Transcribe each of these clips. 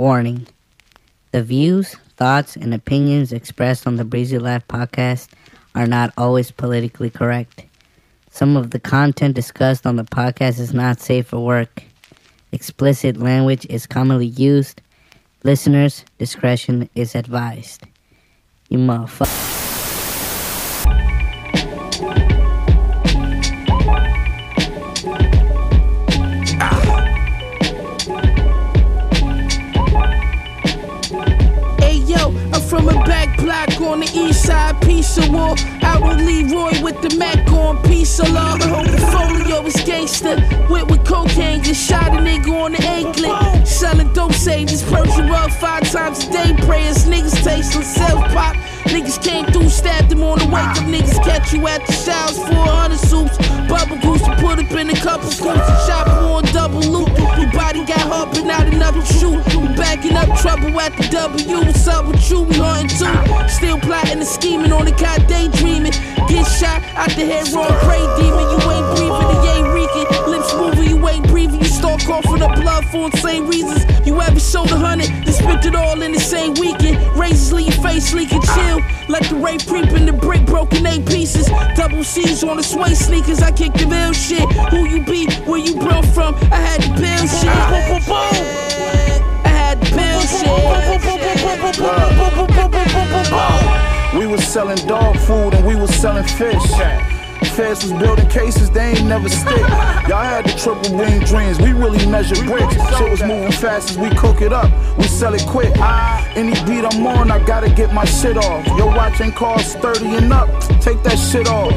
Warning The views, thoughts, and opinions expressed on the Breezy Life podcast are not always politically correct. Some of the content discussed on the podcast is not safe for work. Explicit language is commonly used. Listeners' discretion is advised. You motherfucker. Block on the east side, piece of wall. Out with Leroy with the Mac on, piece of law. The whole portfolio is gangster. Went with cocaine, just shot a nigga on the anklet. Selling dope, say this Persian rug five times a day. Prayers, niggas tasting self pop. Niggas came through, stabbed him on the wake up. Niggas catch you at the showers, 400 soups. Bubble goose put up in a couple scoops. Shop on double loop. Your body got hard, but not enough to shoot. You backing up trouble at the W. What's up with you? We hunting too. Still plotting and scheming on the cot, daydreaming. Get shot out the head, wrong prey demon. You ain't breathing, start coughing up blood for insane reasons. You ever showed a hundred, then spent it all in the same weekend. Razors leave your face leaking, chill. Let the rape creep in the brick, broken eight pieces. Double C's on the sway sneakers, I kick the real shit. Who you be, where you brought from, I had to build shit. I had to build shit. We was selling dog food and we was selling fish. Feds was building cases, they ain't never stick. Y'all had the triple wing dreams, we really measure bricks. Shit was moving fast as we cook it up, we sell it quick. Any beat I'm on, I gotta get my shit off. Your watch ain't cost 30 and up, take that shit off.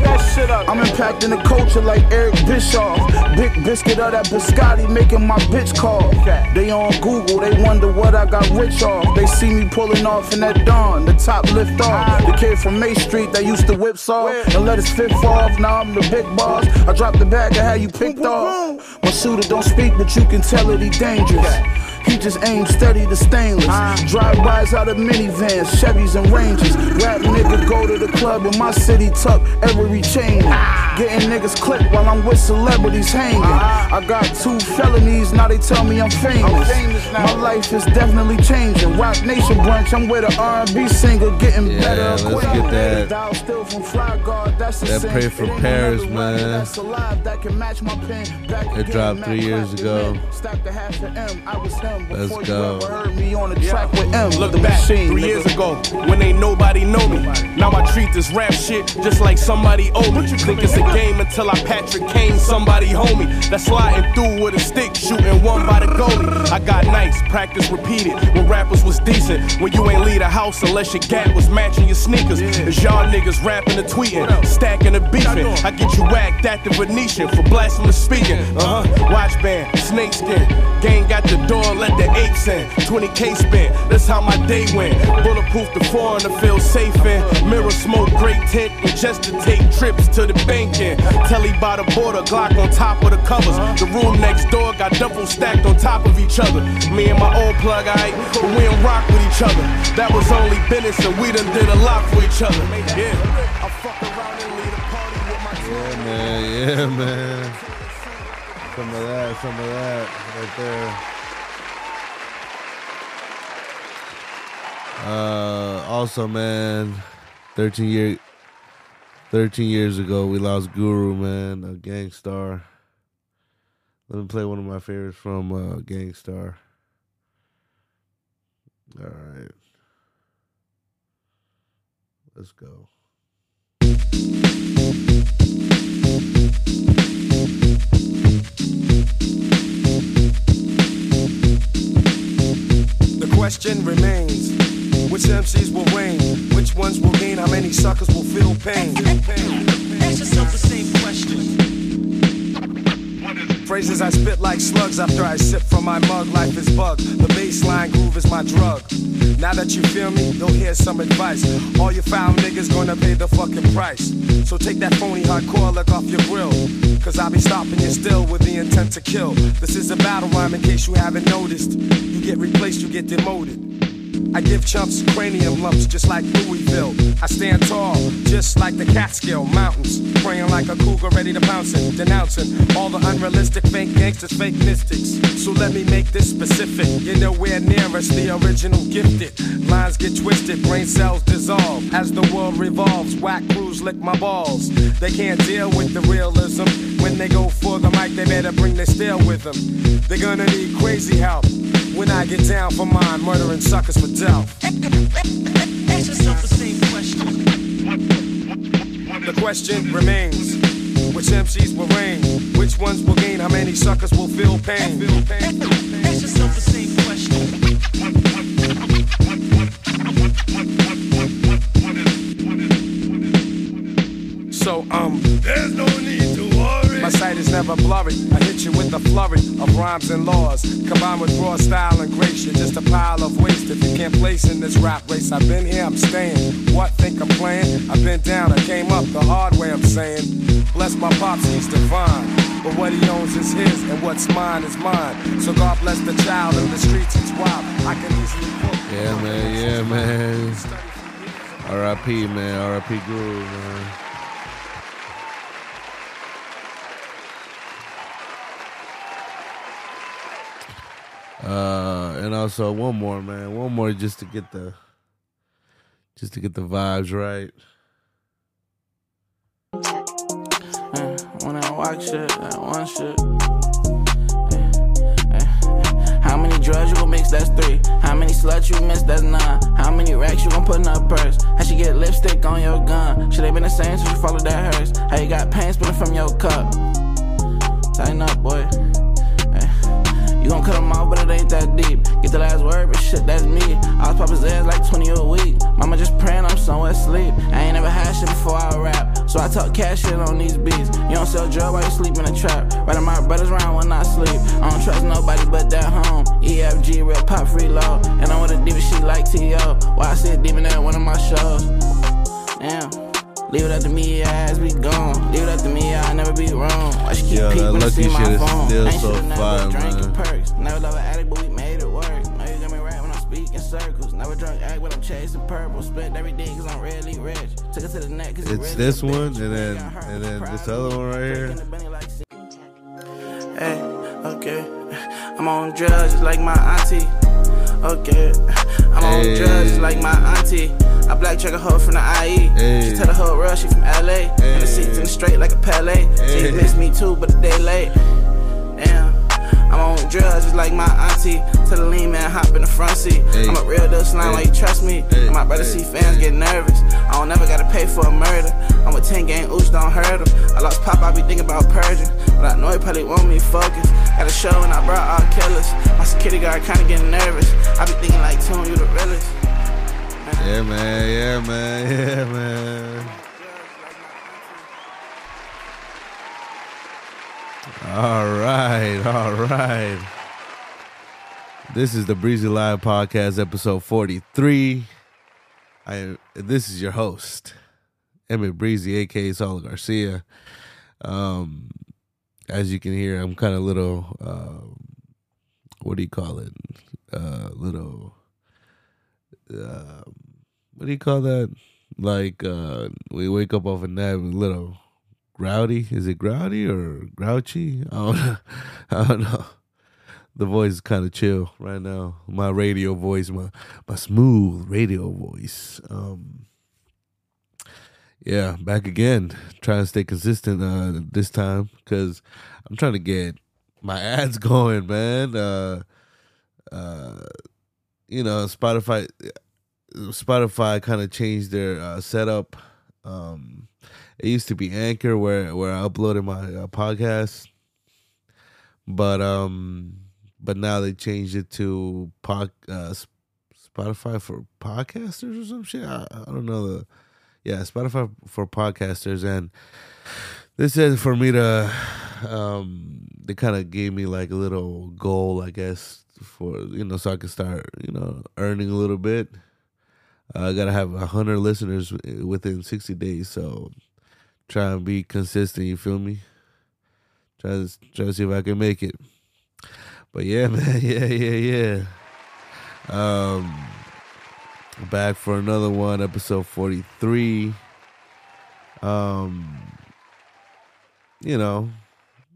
I'm impacting the culture like Eric Bischoff. Big biscuit of that biscotti making my bitch call. They on Google, they wonder what I got rich off. They see me pulling off in that dawn, the top lift off. The kid from May Street that used to whip saw and let his fifth off. Now I'm the big boss. I dropped the bag of how you picked off. My shooter don't speak, but you can tell that he dangerous. He just aims steady to stainless. Drive-bys out of minivans, Chevys and Rangers. Rap nigga go to the club in my city, tuck every chain. Getting niggas clipped while I'm with celebrities hanging. I got two felonies, now they tell me I'm famous. My life is definitely changing. Roc Nation brunch, I'm with a R&B singer, getting Yeah, better. let's get that- Dial still from Fly Guard, that's the that. Pray for Paris, man. that's alive that can match my pen. Back It dropped three years ago. again. Stacked the half of M, I was him Let's go. you ever heard me on the track with M. Look back machine, three years ago when ain't nobody know me. Now I treat this rap shit just like somebody owe me. Think it's a game until I Patrick Kane, somebody homie. That's sliding through with a stick, shooting one by the goalie. I got nice, practice repeated when rappers was decent. When you ain't leave the house unless your gap was matching your sneakers. It's y'all niggas rapping and tweeting, stacking and beefing. I get you whacked at the Venetian for blasphemous speaking. Uh huh. Watch band, snakeskin. Gang got the door, let the apes in. 20k spent, that's how my day went. Bulletproof the foreigner feel safe in. Mirror smoke, great tent, and just to take trips to the bank in. Telly by the border, Glock on top of the covers. The room next door got double stacked on top of each other. Me and my old plug, I but we don't rock with each other. That was only business, and we done did a lot for each other. Yeah. Yeah, man. Yeah, man. Some of that, some of that right there. Uh, also, man, 13 year, 13 years ago, we lost Guru, man, a Gang Starr. Let me play one of my favorites from uh, Gang Starr. All right. Let's go. The question remains which MCs will reign? Which ones will gain? How many suckers will feel pain? Ask yourself the same question. Phrases I spit like slugs after I sip from my mug. Life is bug. The baseline groove is my drug. Now that you feel me, you'll hear some advice. All you foul niggas gonna pay the fucking price. So take that phony hardcore look off your grill. Cause I'll be stopping you still with the intent to kill. This is a battle rhyme in case you haven't noticed. You get replaced, you get demoted. I give chumps cranium lumps just like Louisville. I stand tall, just like the Catskill Mountains. Praying like a cougar ready to pounce it. Denouncing all the unrealistic fake gangsters, fake mystics. So let me make this specific. You're nowhere near us, the original gifted. Lines get twisted, brain cells dissolve. As the world revolves, whack crews lick my balls. They can't deal with the realism. When they go for the mic, they better bring their steel with them. They're gonna need crazy help. When I get down for mine, murdering suckers for Delph. Ask yourself the same question. The question remains. Which MCs will reign? Which ones will gain? How many suckers will feel pain? Ask yourself the same question. So, um, there's no need to. My sight is never blurry. I hit you with a flurry of rhymes and laws. Combined with raw style and grace. You're just a pile of waste if you can't place in this rap race. I've been here, I'm staying. What think I'm playing? I've been down, I came up the hard way, I'm saying. Bless my pops, he's divine. But what he owns is his, and what's mine is mine. So God bless the child in the streets, it's wild. I can easily book. Yeah, man. Yeah, man. R.I.P. Man. R.I.P. Guru, man. Uh, and also one more, man. One more just to get the, just to get the vibes right. When I. Eh, eh. How many drugs you gon' mix? That's three. How many sluts you miss? That's nine. How many racks you gon' put in her purse? How she get lipstick on your gun? Should they been the same since you followed that hearse? How you got pain spilling from your cup? Tighten up, boy. You gon' cut them off, but it ain't that deep. Get the last word, but shit, that's me. I was popping ass like 20 a week. Mama just praying I'm somewhere asleep. I ain't never had shit before I rap. So I talk cash shit on these beats. You don't sell drugs while you sleep in the trap. Riding my brothers around when I sleep. I don't trust nobody but that home. EFG, real pop free low. And I'm with a demon, she like T.O. Why I see a demon at one of my shows. Damn. Leave it up to me, your ass be gone. Leave it up to me, I'll never be wrong. Why she keep Yo, that peeping to lucky see my shit is phone? still Ain't so shoulda never fire, man. perks. Never love an addict, but we made it work. Know you got me right when I'm speaking circles. Never drunk act, but I'm chasing purple. Split every day cause I'm really rich. Took it to the neck cause It's this one, and then and then this other one right here. Hey, okay. I'm on drugs like my auntie. Okay. I'm on Hey. drugs like my auntie. I black check a hoe from the IE. Hey. She tell the hoe real, she from LA. And the seats in the straight like a Pele. Hey. She miss me too, but a day late. Damn. I'm on drugs just like my auntie. Tell the lean man hop in the front seat. Hey. I'm a real deal slime, Hey. you trust me? Hey. And my brother see fans get nervous. I don't never gotta pay for a murder. I'm a 10 game, ooch, don't hurt him. I lost pop, I be thinking about purging. But I know he probably want me focused. Got a show and I brought all killers. My security guard kinda getting nervous. I be thinking like, Tune, you the realest. Yeah, man. Yeah, man. Yeah, man. All right. All right. This is the Breezy Live Podcast, episode 43. I this is your host, Emmit Breezy, aka Saul Garcia. Um, as you can hear, I'm kind of little. Um, what do you call it? Uh, little. Um, what do you call that? Like uh, we wake up off a nap, a little grouty. Is it grouty or grouchy? I don't know. I don't know. The voice is kind of chill right now. My radio voice, my my smooth radio voice. Um, yeah, back again. Trying to stay consistent uh, this time because I'm trying to get my ads going, man. Uh, uh, you know, Spotify. Spotify kind of changed their uh, setup. Um, it used to be Anchor where where I uploaded my uh, podcast, but um, but now they changed it to uh, Spotify for podcasters or some shit. I, I don't know the yeah Spotify for podcasters, and this is for me to um, they kind of gave me like a little goal, I guess, for you know, so I could start you know earning a little bit. Uh, I gotta have hundred listeners within sixty days, so try and be consistent. You feel me? Try to try to see if I can make it. But yeah, man, yeah, yeah, yeah. Um, back for another one, episode 43. Um you know,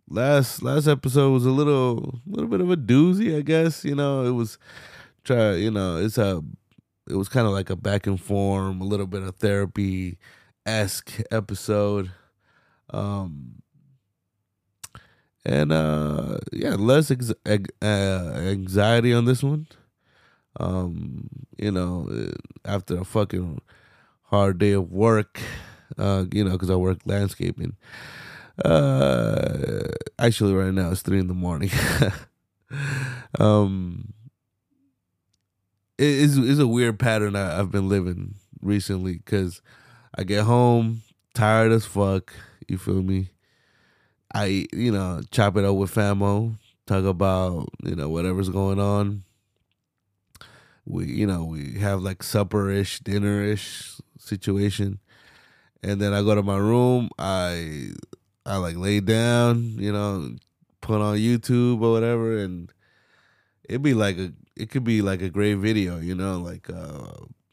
last last episode was a little little bit of a doozy, I guess. You know, it was try you know, it's a it was kind of like a back and form, a little bit of therapy esque episode. Um and uh yeah, less ex- uh, anxiety on this one. Um, you know, uh, after a fucking hard day of work, uh, you know, because I work landscaping. Uh, actually, right now it's three in the morning. um, it is is a weird pattern I, I've been living recently because I get home tired as fuck. You feel me? I you know chop it up with famo, talk about you know whatever's going on. We you know we have like supper ish, dinner ish situation, and then I go to my room. I I like lay down, you know, put on YouTube or whatever, and it'd be like a it could be like a great video, you know, like uh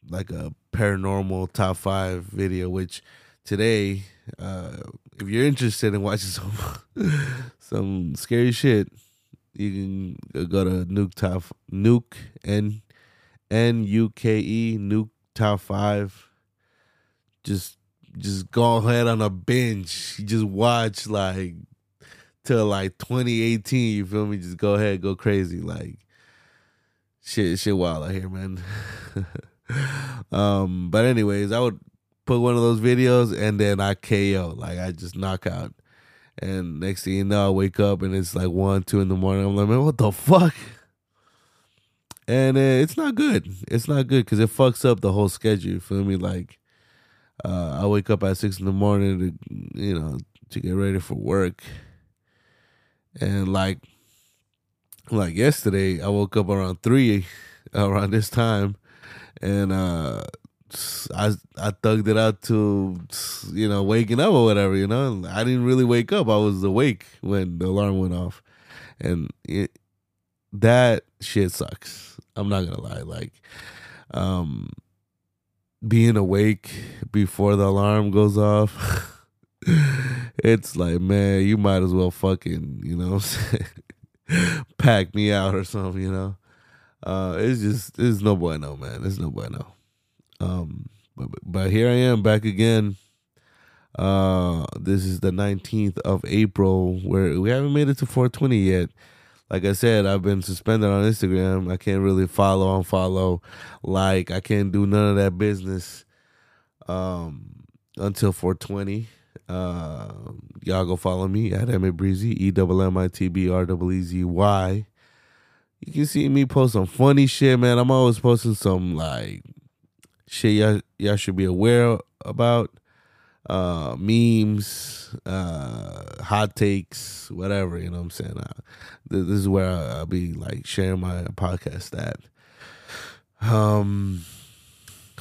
like a paranormal top five video, which today, uh if you're interested in watching some some scary shit, you can go to Nuke Top Nuke N N U K E Nuke Top Five. Just just go ahead on a binge. Just watch like till like 2018. You feel me? Just go ahead, go crazy. Like shit, shit wild out here, man. um, but anyways, I would put one of those videos and then I KO. Like I just knock out. And next thing you know, I wake up and it's like one, two in the morning. I'm like, man, what the fuck? And uh, it's not good. It's not good because it fucks up the whole schedule. You feel me? Like, uh, I wake up at six in the morning to, you know, to get ready for work. And like, like yesterday, I woke up around three, around this time, and uh, I I thugged it out to you know waking up or whatever. You know, I didn't really wake up. I was awake when the alarm went off, and it, that shit sucks. I'm not gonna lie. Like, um, being awake before the alarm goes off. it's like, man, you might as well fucking, you know, pack me out or something, you know. Uh, it's just, it's no bueno, man. It's no bueno. Um, but, but here I am back again. Uh, this is the 19th of April, where we haven't made it to 420 yet. Like I said, I've been suspended on Instagram. I can't really follow, unfollow, like. I can't do none of that business um, until 420. Uh, y'all go follow me at Emmit Breezy, E double M I T B R double E Z Y. You can see me post some funny shit, man. I'm always posting some like shit y'all, y'all should be aware about. Uh, memes, uh, hot takes, whatever, you know what I'm saying? Uh, this, is where I'll be like sharing my podcast at. Um,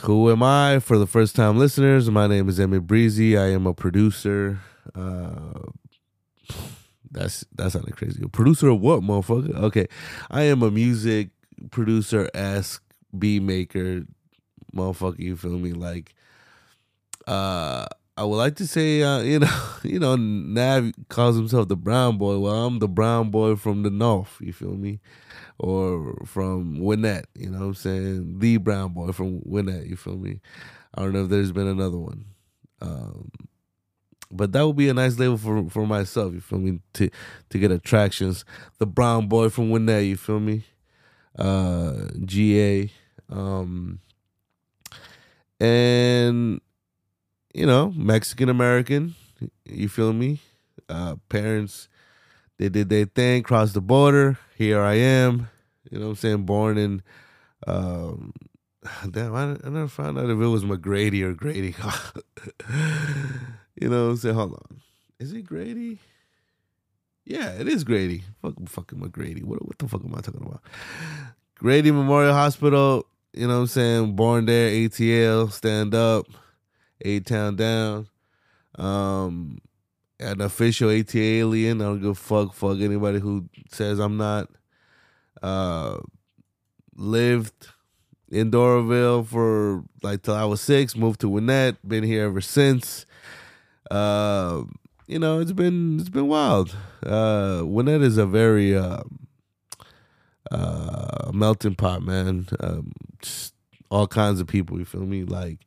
who am I? For the first time listeners, my name is Emmit Breezy. I am a producer. Uh, that's that sounded crazy. A producer of what, motherfucker? Okay, I am a music producer, esque beat maker, motherfucker. You feel me? Like, uh, I would like to say, uh, you know, you know, Nav calls himself the brown boy. Well, I'm the brown boy from the north. You feel me? Or from Gwinnett. You know what I'm saying? The brown boy from Gwinnett. You feel me? I don't know if there's been another one. Um, but that would be a nice label for for myself. You feel me? To to get attractions. The brown boy from Gwinnett. You feel me? Uh, GA. Um, and you know, Mexican American. You feel me? Uh, parents, they did their thing, crossed the border. Here I am. You know what I'm saying? Born in, um, damn, I, I never found out if it was McGrady or Grady. you know I'm saying? Hold on. Is it Grady? Yeah, it is Grady. Fuck, fucking McGrady. What, what the fuck am I talking about? Grady Memorial Hospital. You know what I'm saying? Born there, ATL, stand up. A Town Down. Um, an official AT alien. I don't give a fuck. Fuck anybody who says I'm not. Uh, lived in Doraville for like till I was six. Moved to Gwinnett. Been here ever since. Uh, you know, it's been it's been wild. Uh, Gwinnett is a very uh, uh, melting pot, man. Um, all kinds of people. You feel me? Like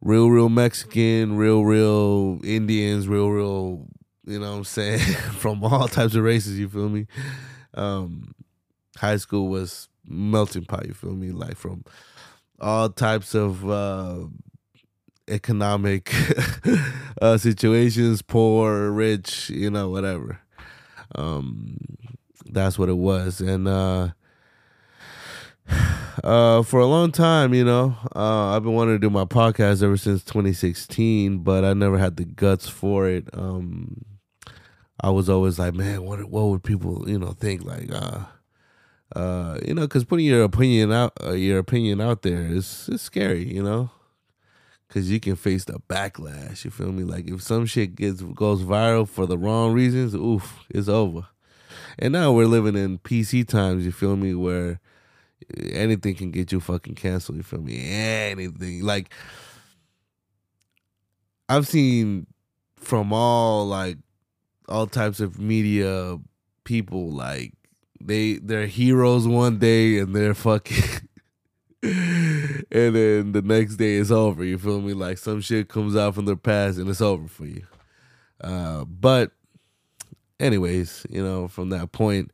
real, real Mexican, real, real Indians, real, real. You know what I'm saying? From all types of races. You feel me? Um, high school was melting pot. You feel me? Like from all types of uh, economic uh, situations, poor, rich, you know, whatever. Um, that's what it was, and uh, uh, for a long time, you know, uh, I've been wanting to do my podcast ever since 2016, but I never had the guts for it. Um, I was always like, man, what what would people, you know, think? Like, uh, uh, you know, because putting your opinion out, uh, your opinion out there is it's scary, you know, because you can face the backlash. You feel me? Like if some shit gets goes viral for the wrong reasons, oof, it's over. And now we're living in PC times. You feel me? Where anything can get you fucking canceled. You feel me? Anything like I've seen from all like all types of media people like they they're heroes one day and they're fucking and then the next day it's over you feel me like some shit comes out from their past and it's over for you uh but anyways you know from that point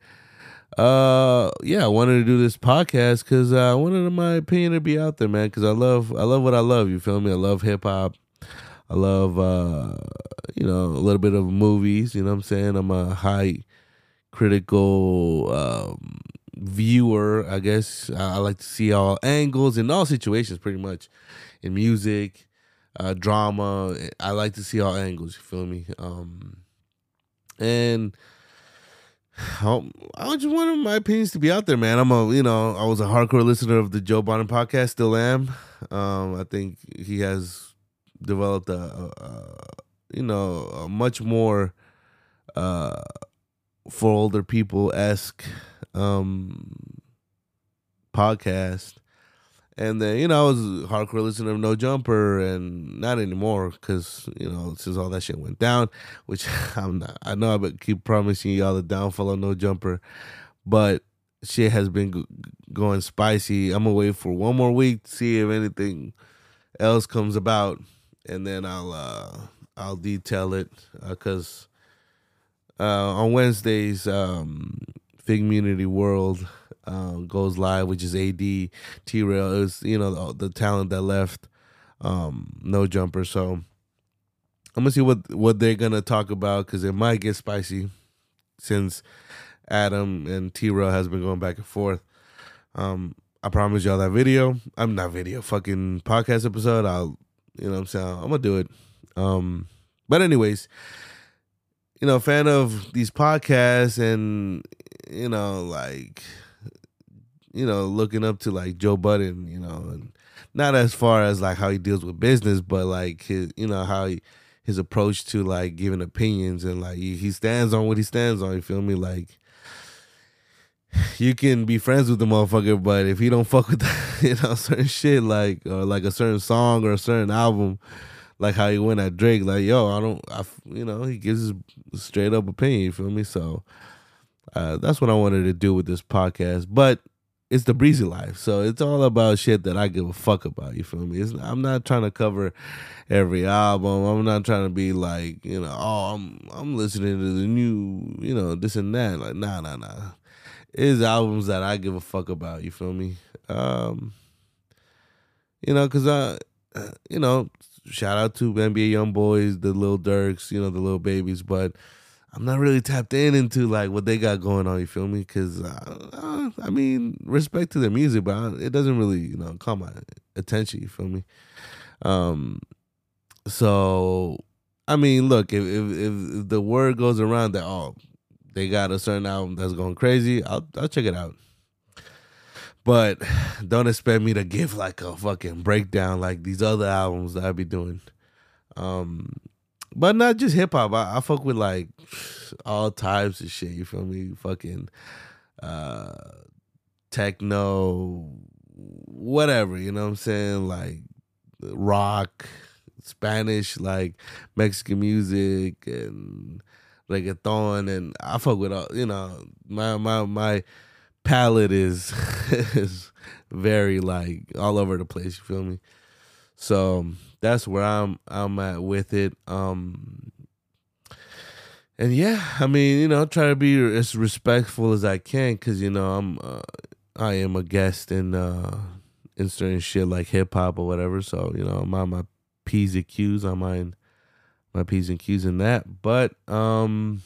uh yeah i wanted to do this podcast because uh, i wanted my opinion to be out there man because i love i love what i love you feel me? I love hip-hop i love uh you know a little bit of movies you know what i'm saying? I'm a high critical um viewer i guess. I, I like to see all angles in all situations pretty much. In music uh drama i like to see all angles you feel me? Um and I just wanted my opinions to be out there, man. I'm a, you know, I was a hardcore listener of the Joe Budden podcast, still am. Um, I think he has developed a, a, a you know, a much more uh, for older people esque um, podcast. And then you know I was hardcore listener of No Jumper, and not anymore because you know since all that shit went down, which I'm not. I know I keep promising y'all the downfall of No Jumper, but shit has been going spicy. I'm gonna wait for one more week to see if anything else comes about, and then I'll uh I'll detail it because uh, on Wednesdays, um, Fig Community World uh, goes live, which is AD T Rail is you know the, the talent that left um, No Jumper. So I'm gonna see what what they're gonna talk about because it might get spicy since Adam and T Rail has been going back and forth. Um, I promise y'all that video. I'm not video, fucking podcast episode. I'll you know what I'm saying I'm gonna do it. Um, but anyways, you know, fan of these podcasts and you know, like you know, looking up to like Joe Budden, you know, and not as far as like how he deals with business, but like his, you know, how he his approach to like giving opinions and like he, stands on what he stands on. You feel me? Like you can be friends with the motherfucker, but if he don't fuck with you know certain shit like or like a certain song or a certain album, like how he went at Drake, like yo, I don't, I, you know, he gives his straight up opinion. You feel me? So uh, that's what I wanted to do with this podcast, but it's the breezy life, so it's all about shit that I give a fuck about. You feel me? It's, I'm not trying to cover every album. I'm not trying to be like you know, oh, I'm I'm listening to the new, you know, this and that. Like, nah, nah, nah. It's albums that I give a fuck about. You feel me? Um, you know, cause I, you know, shout out to NBA Young Boys, the little Durks, you know, the little babies, but I'm not really tapped in into like what they got going on. You feel me? Because uh, I mean, respect to their music, but I- it doesn't really, you know, call my attention. You feel me? Um, so I mean, look, if, if if the word goes around that oh, they got a certain album that's going crazy, I'll I'll check it out. But don't expect me to give like a fucking breakdown like these other albums that I be doing. Um, but not just hip hop. I, I fuck with like all types of shit. You feel me? Fucking uh, techno, whatever, you know what I'm saying? Like rock, Spanish, like Mexican music and reggaeton and I fuck with all you know, my my my palette is is very like all over the place, you feel me? So that's where I'm I'm at with it. Um and yeah, I mean, you know, try to be as respectful as I can because you know I'm uh, I am a guest in uh in certain shit like hip hop or whatever. So you know, I'm on my p's and q's. I'm on my p's and q's in that. But um,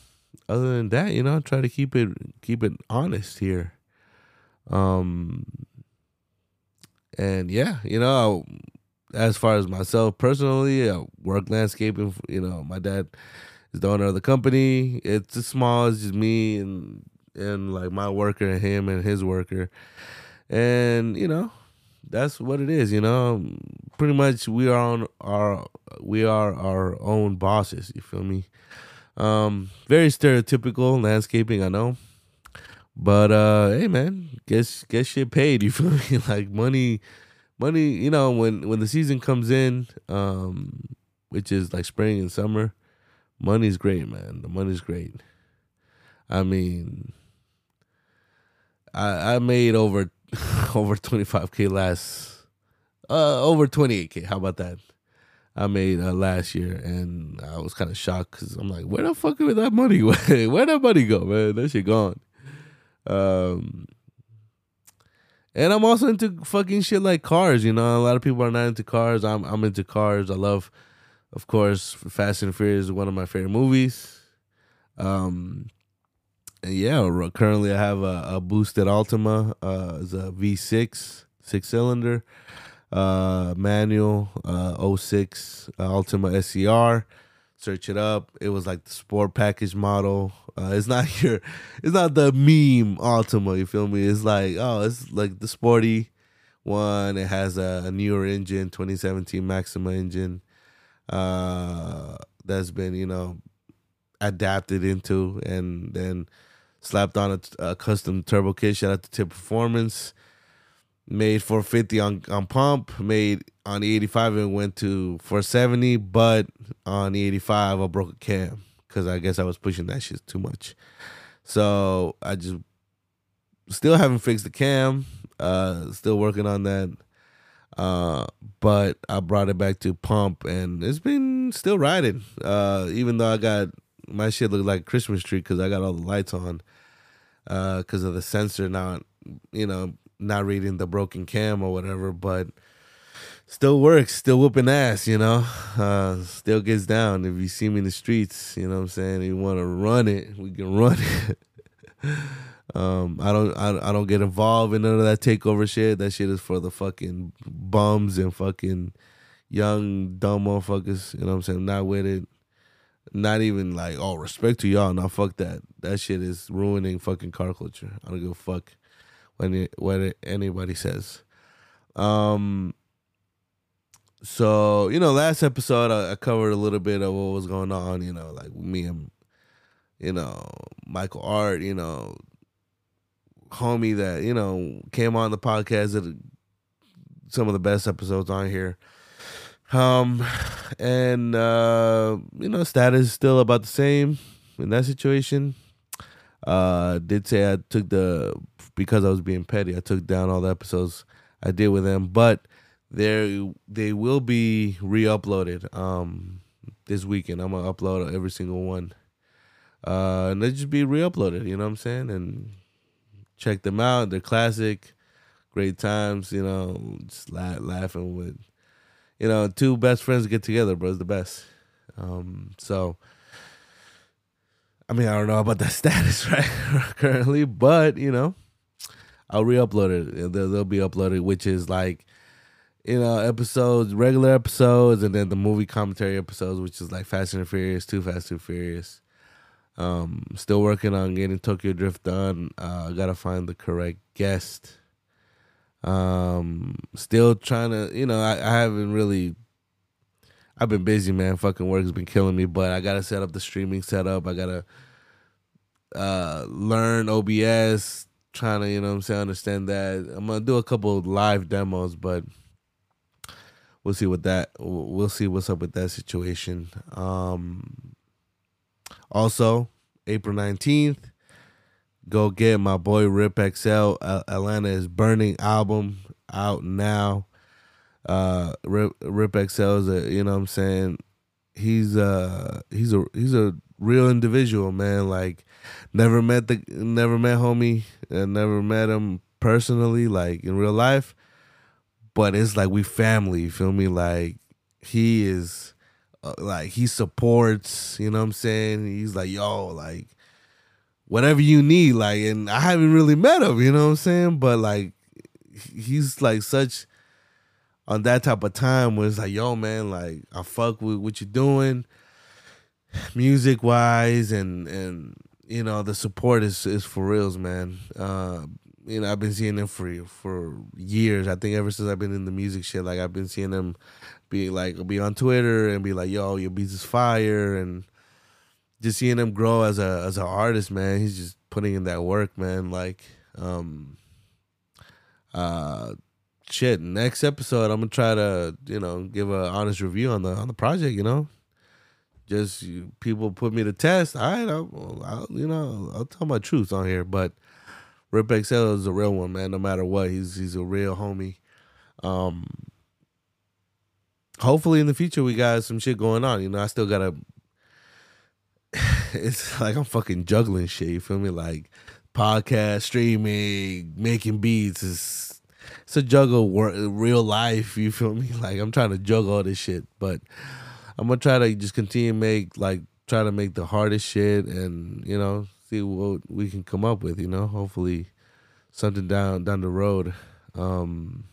other than that, you know, I try to keep it keep it honest here. Um, and yeah, you know, as far as myself personally, I work landscaping. You know, my dad is the owner of the company. It's as small as just me and and like my worker and him and his worker. And, you know, that's what it is, you know. Pretty much we are on our we are our own bosses, you feel me? Um very stereotypical landscaping, I know. But uh hey man, get get shit paid, you feel me? like money money, you know, when when the season comes in, um which is like spring and summer, money's great, man. The money's great. I mean, I I made over over 25k last uh over 28k. How about that? I made uh, last year, and I was kind of shocked because I'm like, where the fuck did that money where that money go, man? That shit gone. Um, and I'm also into fucking shit like cars. You know, a lot of people are not into cars. I'm I'm into cars. I love, of course, Fast and Furious is one of my favorite movies. Um, and yeah, currently I have a, a boosted Altima. Uh, it's a V6 six cylinder, uh, manual, uh, 06 uh, Altima SE-R. Search it up. It was like the sport package model. Uh, it's not your, it's not the meme Altima. You feel me? It's like oh, it's like the sporty one. It has a, a newer engine, 2017 Maxima engine. Uh, that's been you know adapted into and then slapped on a, a custom turbo kit. Shout out to Tip Performance. Made 450 on, on pump, made on the 85 and went to 470, but on the 85 I broke a cam because I guess I was pushing that shit too much. So I just still haven't fixed the cam. Uh, still working on that. Uh, but I brought it back to pump and it's been still riding. Uh, even though I got my shit look like Christmas tree because I got all the lights on. Uh, because of the sensor not, you know, not reading the broken cam or whatever, but still works, still whooping ass, you know. Uh, still gets down. If you see me in the streets, you know what I'm saying. You want to run it, we can run it. um, I don't, I, I don't get involved in none of that takeover shit. That shit is for the fucking bums and fucking young dumb motherfuckers. You know what I'm saying? Not with it. Not even like, oh, respect to y'all. Now fuck that. That shit is ruining fucking car culture. I don't give a fuck when it, what anybody says. Um. So you know, last episode I, I covered a little bit of what was going on. You know, like me and you know Michael Art. You know, homie that you know came on the podcast some of the best episodes on here. Um, and uh, you know, status is still about the same in that situation. Uh, did say I took the because I was being petty. I took down all the episodes I did with them, but they they will be re-uploaded um this weekend. I'm gonna upload every single one, uh, and they just be re-uploaded. You know what I'm saying? And check them out. They're classic, great times. You know, just la- laughing with you know, two best friends get together, bro. It's the best. Um, so, I mean, I don't know about that status right currently, but you know, I'll re-upload it. They'll, they'll be uploaded, which is like, you know, episodes, regular episodes, and then the movie commentary episodes, which is like Fast and Furious, Too Fast, Too Furious. Um, still working on getting Tokyo Drift done. Uh, gotta find the correct guest. Um, still trying to, you know, I, I haven't really. I've been busy, man. Fucking work has been killing me, but I gotta set up the streaming setup. I gotta uh learn OBS, trying to, you know I'm saying, understand that. I'm gonna do a couple live demos, but we'll see what that we'll see what's up with that situation. Um also, April 19th, go get my boy Rip XL. Atlanta is burning album out now. Uh Rip Rip XL is a you know what I'm saying he's uh he's a he's a real individual man like never met the never met homie and never met him personally like in real life but it's like we family you feel me? Like he is uh, like he supports you know what i'm saying? He's like yo like whatever you need like and i haven't really met him you know what i'm saying? But like he's like such on that type of time where it's like, yo, man, like I fuck with what you're doing, music wise, and and you know the support is is for reals, man. Uh, you know, I've been seeing them for for years. I think ever since I've been in the music shit, like I've been seeing them be like be on Twitter and be like, yo, your beats is fire, and just seeing him grow as a as an artist, man. He's just putting in that work, man. Like, um, uh shit next episode i'm gonna try to you know give a honest review on the on the project you know just you, people put me to test right I'll, I'll, you know i'll tell my truth on here but rip xl is a real one man no matter what he's he's a real homie um hopefully in the future we got some shit going on you know i still gotta it's like i'm fucking juggling shit you feel me like podcast streaming making beats is it's a juggle wor- real life. You feel me? Like I'm trying to juggle all this shit, but I'm gonna try to just continue make like try to make the hardest shit, and you know see what we can come up with. You know, hopefully something down down the road. Um,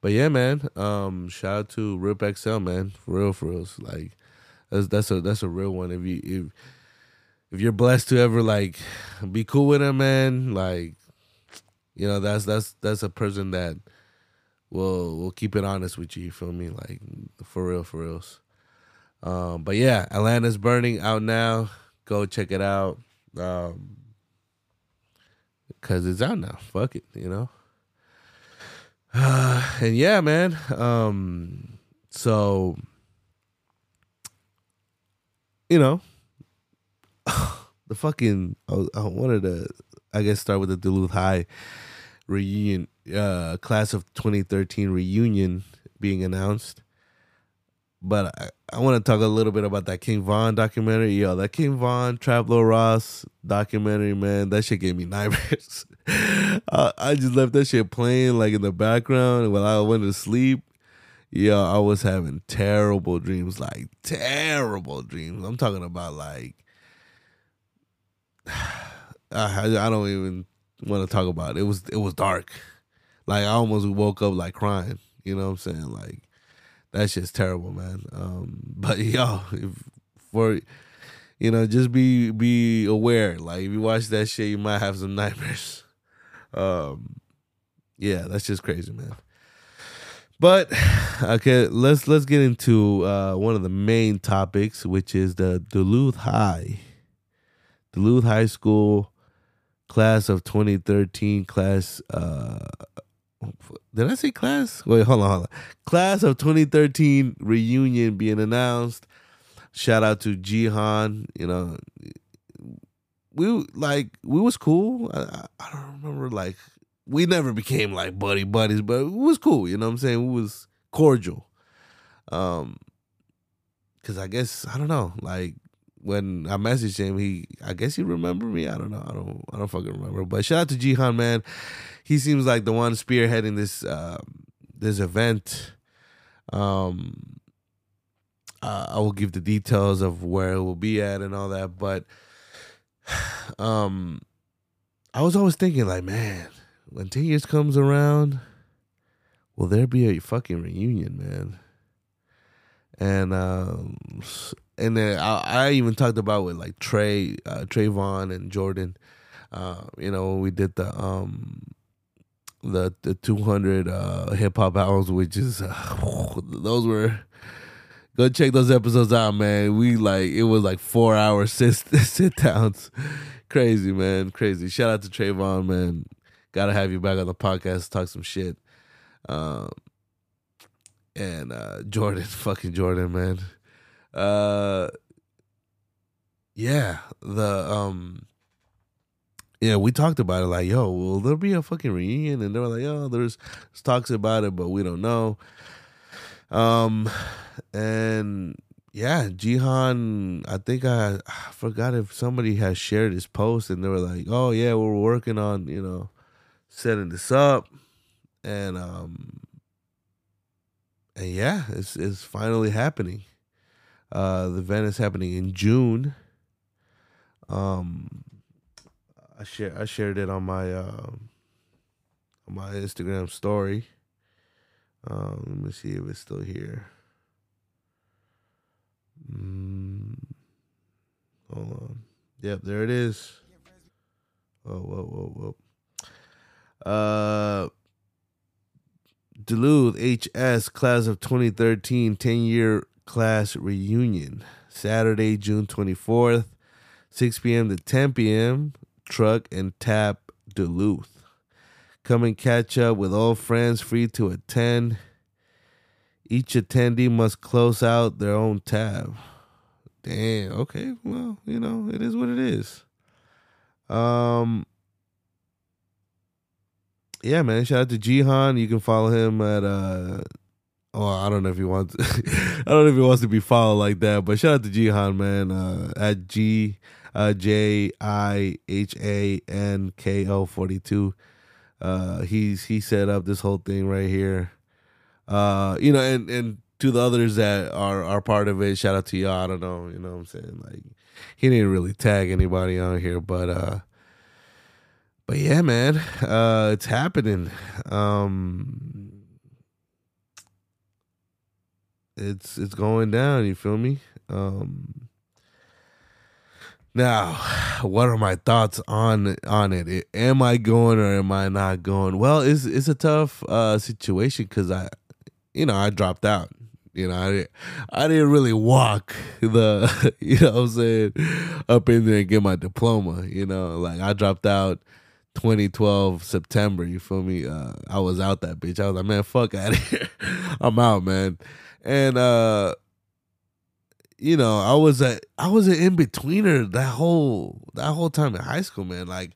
but yeah, man. Um, shout out to Rip XL, man. For real, for real. Like that's that's a that's a real one. If you if if you're blessed to ever like be cool with him, man, like you know, that's that's that's a person that will will keep it honest with you. You feel me? Like for real, for reals. Um, but yeah, Atlanta's burning out now. Go check it out. Um, cause it's out now. Fuck it, you know. Uh, and yeah, man. Um, so you know, the fucking I, I wanted to, I guess, start with the Duluth High reunion, uh, class of 2013 reunion being announced. But I, I want to talk a little bit about that King Von documentary. Yo, that King Von, Traplo Ross documentary, man, that shit gave me nightmares. I, I just left that shit playing like in the background while I went to sleep. Yo, I was having terrible dreams, like terrible dreams. I'm talking about like I, I don't even want to talk about it. It was it was dark. Like I almost woke up like crying. You know what I'm saying? Like that shit's terrible, man. Um, but yo, if, for you know, just be be aware. Like if you watch that shit, you might have some nightmares. Um, yeah, that's just crazy, man. But okay, let's let's get into uh, one of the main topics, which is the Duluth High, Duluth High School class of 2013 class uh did I say class? Wait, hold on, hold on. Class of 2013 reunion being announced. Shout out to Jihan. You know, we like we was cool. I, I don't remember like we never became like buddy buddies, but it was cool. You know what I'm saying? We was cordial. Um, cause I guess I don't know. Like when I messaged him, he I guess he remembered me. I don't know. I don't I don't fucking remember. But shout out to Jihan, man. He seems like the one spearheading this uh, this event. Um, uh, I will give the details of where it will be at and all that, but um, I was always thinking like, man, when ten years comes around, will there be a fucking reunion, man? And um, and then I, I even talked about with like Trey, uh, Trayvon and Jordan. Uh, you know, we did the um the the 200 uh hip hop albums, which is uh, those were go check those episodes out, man. We like it was like four hour sit sit downs crazy, man. Crazy. Shout out to Trayvon, man. Gotta have you back on the podcast talk some shit. Um, and uh, Jordan, fucking Jordan, man. Uh, yeah, the um, yeah, we talked about it. Like, yo, will there be a fucking reunion? And they were like, oh, there's, talks about it, but we don't know. Um, and yeah, Jihan, I think I, I forgot if somebody has shared his post, and they were like, oh yeah, we're working on you know setting this up, and um, and yeah, it's it's finally happening. Uh, the event is happening in June. Um, I share I shared it on my uh, on my Instagram story. Um, let me see if it's still here. Mm, hold on. Yep, there it is. Oh, whoa, whoa, whoa. Uh, Duluth HS class of 2013 10 year class reunion. Saturday, June 24th, 6 p.m. to 10 p.m. Truck and Tap Duluth. Come and catch up with old friends free to attend. Each attendee must close out their own tab. Damn, okay. Well, you know, it is what it is. Um yeah, man. Shout out to Jihan. You can follow him at uh oh, I don't know if he wants I don't know if he wants to be followed like that, but shout out to Jihan, man. Uh at G uh J I H A N K O forty two. Uh he's he set up this whole thing right here. Uh, you know, and and to the others that are are part of it, shout out to y'all. I don't know, you know what I'm saying? Like he didn't really tag anybody on here, but uh but yeah, man, uh it's happening. Um it's it's going down, you feel me? Um now, what are my thoughts on on it? Am I going or am I not going? Well, it's it's a tough uh situation cuz I you know, I dropped out. You know, I didn't, I didn't really walk the, you know I'm saying, up in there and get my diploma. You know, like I dropped out 2012 September. You feel me? Uh, I was out that bitch. I was like, man, fuck out of here. I'm out, man. And uh, you know, I was a I was an in betweener that whole that whole time in high school, man. Like,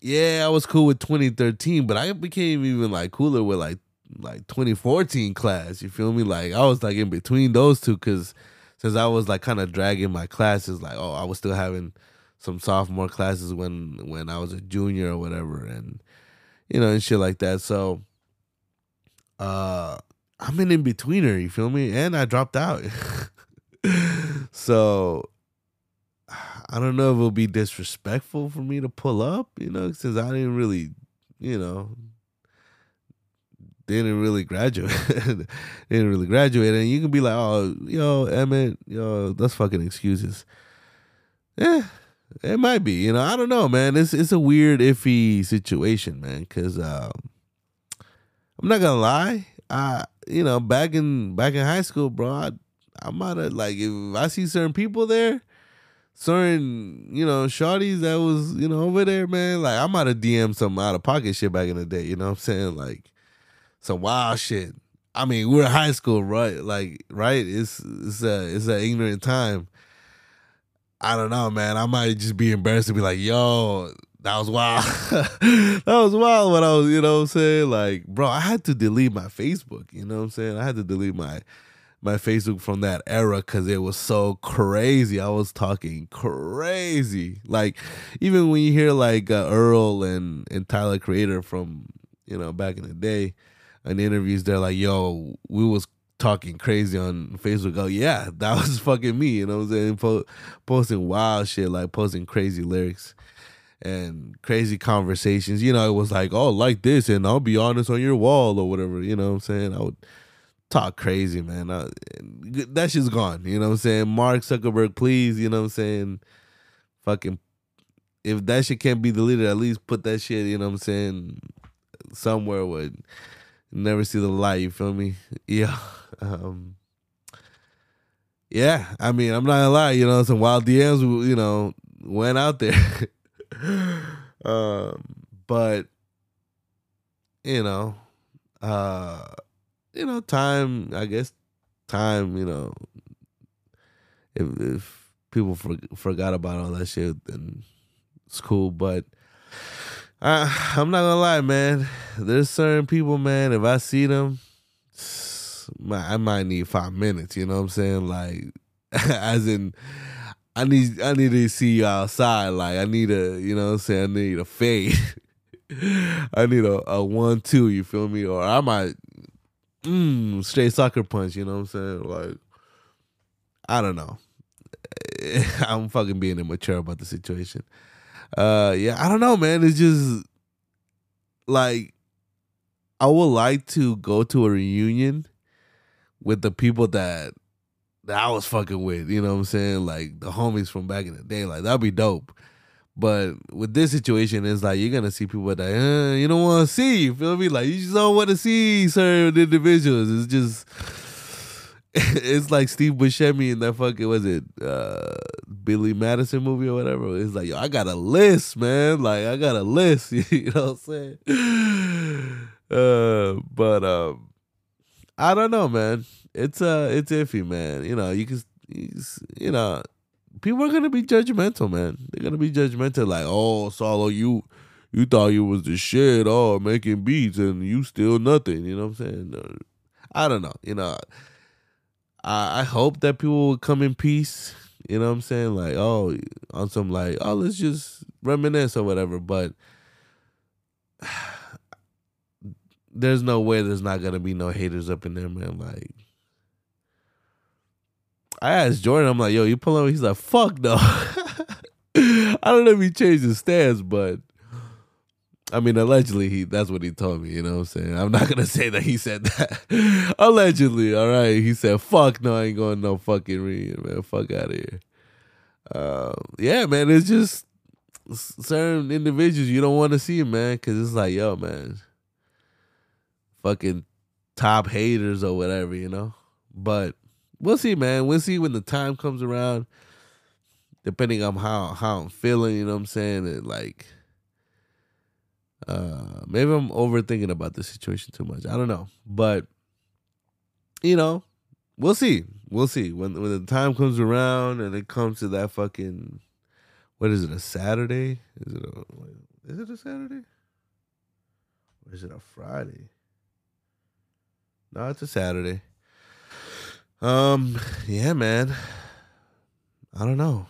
yeah, I was cool with 2013, but I became even like cooler with like like 2014 class. You feel me? Like I was like in between those two because since I was like kind of dragging my classes, like oh I was still having some sophomore classes when when I was a junior or whatever, and you know and shit like that. So uh I'm an in betweener. You feel me? And I dropped out. so I don't know if it'll be disrespectful for me to pull up, you know, since I didn't really, you know, didn't really graduate. didn't really graduate. And you can be like, oh, yo, Emmett, yo, that's fucking excuses. Yeah, it might be. You know, I don't know, man. It's it's a weird, iffy situation, man. Cause um, I'm not gonna lie. I you know back in back in high school, bro. I, I might have like if I see certain people there, certain you know shorties that was you know over there, man. Like I might have DM some out of pocket shit back in the day. You know what I'm saying? Like some wild shit. I mean, we're in high school, right? Like, right? It's it's a it's an ignorant time. I don't know, man. I might just be embarrassed to be like, yo, that was wild. that was wild when I was, you know what I'm saying? Like, bro, I had to delete my Facebook, you know what I'm saying? I had to delete my my Facebook from that era because it was so crazy. I was talking crazy. Like, even when you hear like uh, Earl and, and Tyler Creator from, you know, back in the day, in interviews, they're like, yo, we was talking crazy on Facebook. Oh yeah, that was fucking me. You know what I'm saying? Po- posting wild shit, like posting crazy lyrics and crazy conversations. You know, it was like, oh, like this, and I'll be honest on your wall or whatever. You know what I'm saying? I would talk crazy, man. I, that shit's gone. You know what I'm saying? Mark Zuckerberg, please. You know what I'm saying? Fucking, if that shit can't be deleted, at least put that shit. You know what I'm saying? Somewhere where never see the light. You feel me? Yeah. Um, yeah. I mean, I'm not gonna lie. You know, some wild DMs. You know, went out there. um, but you know, uh, you know, time. I guess time. You know, if if people for, forgot about all that shit, then it's cool. But I, I'm not gonna lie, man. There's certain people, man. If I see them, I might need five minutes. You know what I'm saying? Like, as in, I need I need to see you outside. Like, I need a, you know what I'm saying? I need a fade. I need a, a one two. You feel me? Or I might mm, straight sucker punch. You know what I'm saying? Like, I don't know. I'm fucking being immature about the situation. Uh, yeah, I don't know, man. It's just like I would like to go to a reunion with the people that that I was fucking with. You know what I'm saying? Like the homies from back in the day. Like that'd be dope. But with this situation, it's like you're gonna see people that uh, you don't want to see. You feel me? Like you just don't want to see certain individuals. It's just it's like Steve Buscemi in that fucking was it uh Billy Madison movie or whatever. It's like yo, I got a list, man. Like I got a list. You know what I'm saying? Uh, but um, I don't know, man. It's uh, it's iffy, man. You know, you can, you know, people are gonna be judgmental, man. They're gonna be judgmental, like, oh, Solo, you you thought you was the shit, oh, making beats, and you still nothing. You know what I'm saying? I don't know. You know, I I hope that people will come in peace. You know what I'm saying? Like, oh, on some like, oh, let's just reminisce or whatever. But there's no way there's not gonna be no haters up in there, man. Like, I asked Jordan, I'm like, yo, you pull up? He's like, fuck no. I don't know if he changed his stance, but I mean, allegedly, he that's what he told me. You know what I'm saying? I'm not gonna say that he said that. allegedly, all right. He said, "Fuck no, I ain't going no fucking reunion, man. Fuck out of here." Uh, yeah, man. It's just certain individuals you don't want to see, man, because it's like, yo, man, fucking top haters or whatever, you know. But we'll see, man. We'll see when the time comes around. Depending on how how I'm feeling, you know what I'm saying? And like uh maybe I'm overthinking about the situation too much. I don't know. But you know, we'll see. We'll see. When when the time comes around and it comes to that fucking what is it, a Saturday? Is it a is it a Saturday? Or is it a Friday? No, it's a Saturday. Um, yeah, man. I don't know.